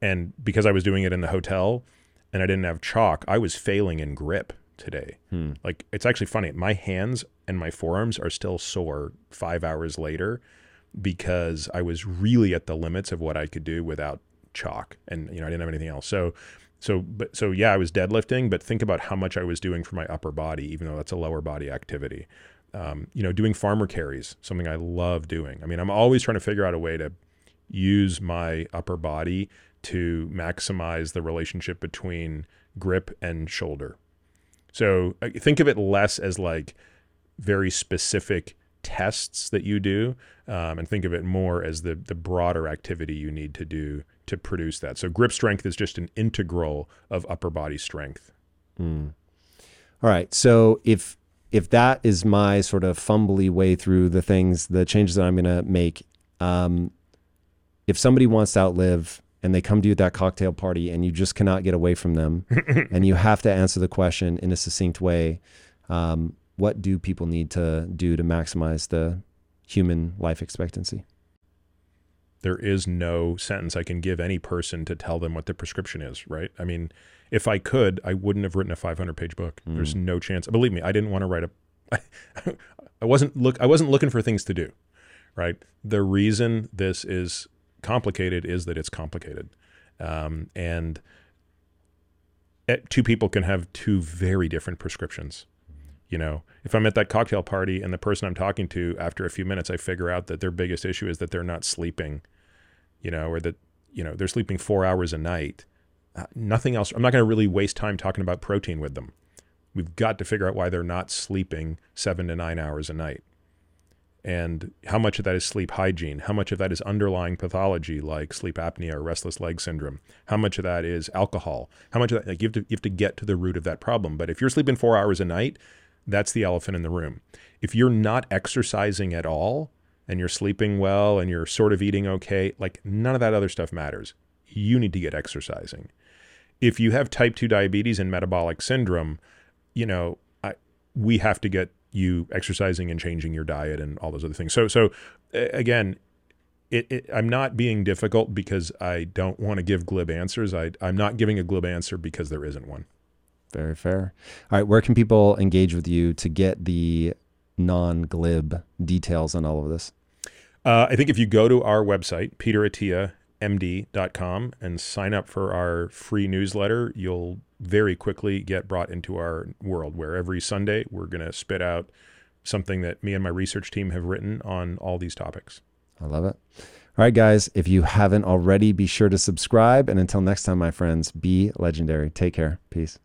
and because I was doing it in the hotel and I didn't have chalk, I was failing in grip today. Hmm. Like it's actually funny. My hands and my forearms are still sore five hours later because I was really at the limits of what I could do without chalk, and you know I didn't have anything else. So, so but so yeah, I was deadlifting, but think about how much I was doing for my upper body, even though that's a lower body activity. Um, you know, doing farmer carries, something I love doing. I mean, I'm always trying to figure out a way to use my upper body to maximize the relationship between grip and shoulder. So uh, think of it less as like very specific tests that you do, um, and think of it more as the the broader activity you need to do to produce that. So grip strength is just an integral of upper body strength. Mm. All right. So if if that is my sort of fumbly way through the things, the changes that I'm going to make, um, if somebody wants to outlive and they come to you at that cocktail party and you just cannot get away from them and you have to answer the question in a succinct way, um, what do people need to do to maximize the human life expectancy? There is no sentence I can give any person to tell them what the prescription is, right? I mean, if I could, I wouldn't have written a 500 page book. Mm. There's no chance. Believe me, I didn't want to write a. I wasn't look. I wasn't looking for things to do, right? The reason this is complicated is that it's complicated, um, and two people can have two very different prescriptions. You know, if I'm at that cocktail party and the person I'm talking to, after a few minutes, I figure out that their biggest issue is that they're not sleeping, you know, or that you know they're sleeping four hours a night uh, nothing else. I'm not going to really waste time talking about protein with them. We've got to figure out why they're not sleeping seven to nine hours a night. And how much of that is sleep hygiene? How much of that is underlying pathology like sleep apnea or restless leg syndrome? How much of that is alcohol? How much of that, like you have to, you have to get to the root of that problem. But if you're sleeping four hours a night, that's the elephant in the room. If you're not exercising at all and you're sleeping well and you're sort of eating okay, like none of that other stuff matters. You need to get exercising if you have type 2 diabetes and metabolic syndrome, you know, I, we have to get you exercising and changing your diet and all those other things. So, so again, it, it, I'm not being difficult because I don't want to give glib answers. I, I'm not giving a glib answer because there isn't one. Very fair. All right, where can people engage with you to get the non glib details on all of this? Uh, I think if you go to our website, peterattiamd.com, and sign up for our free newsletter, you'll very quickly get brought into our world where every Sunday we're going to spit out something that me and my research team have written on all these topics. I love it. All right, guys, if you haven't already, be sure to subscribe. And until next time, my friends, be legendary. Take care. Peace.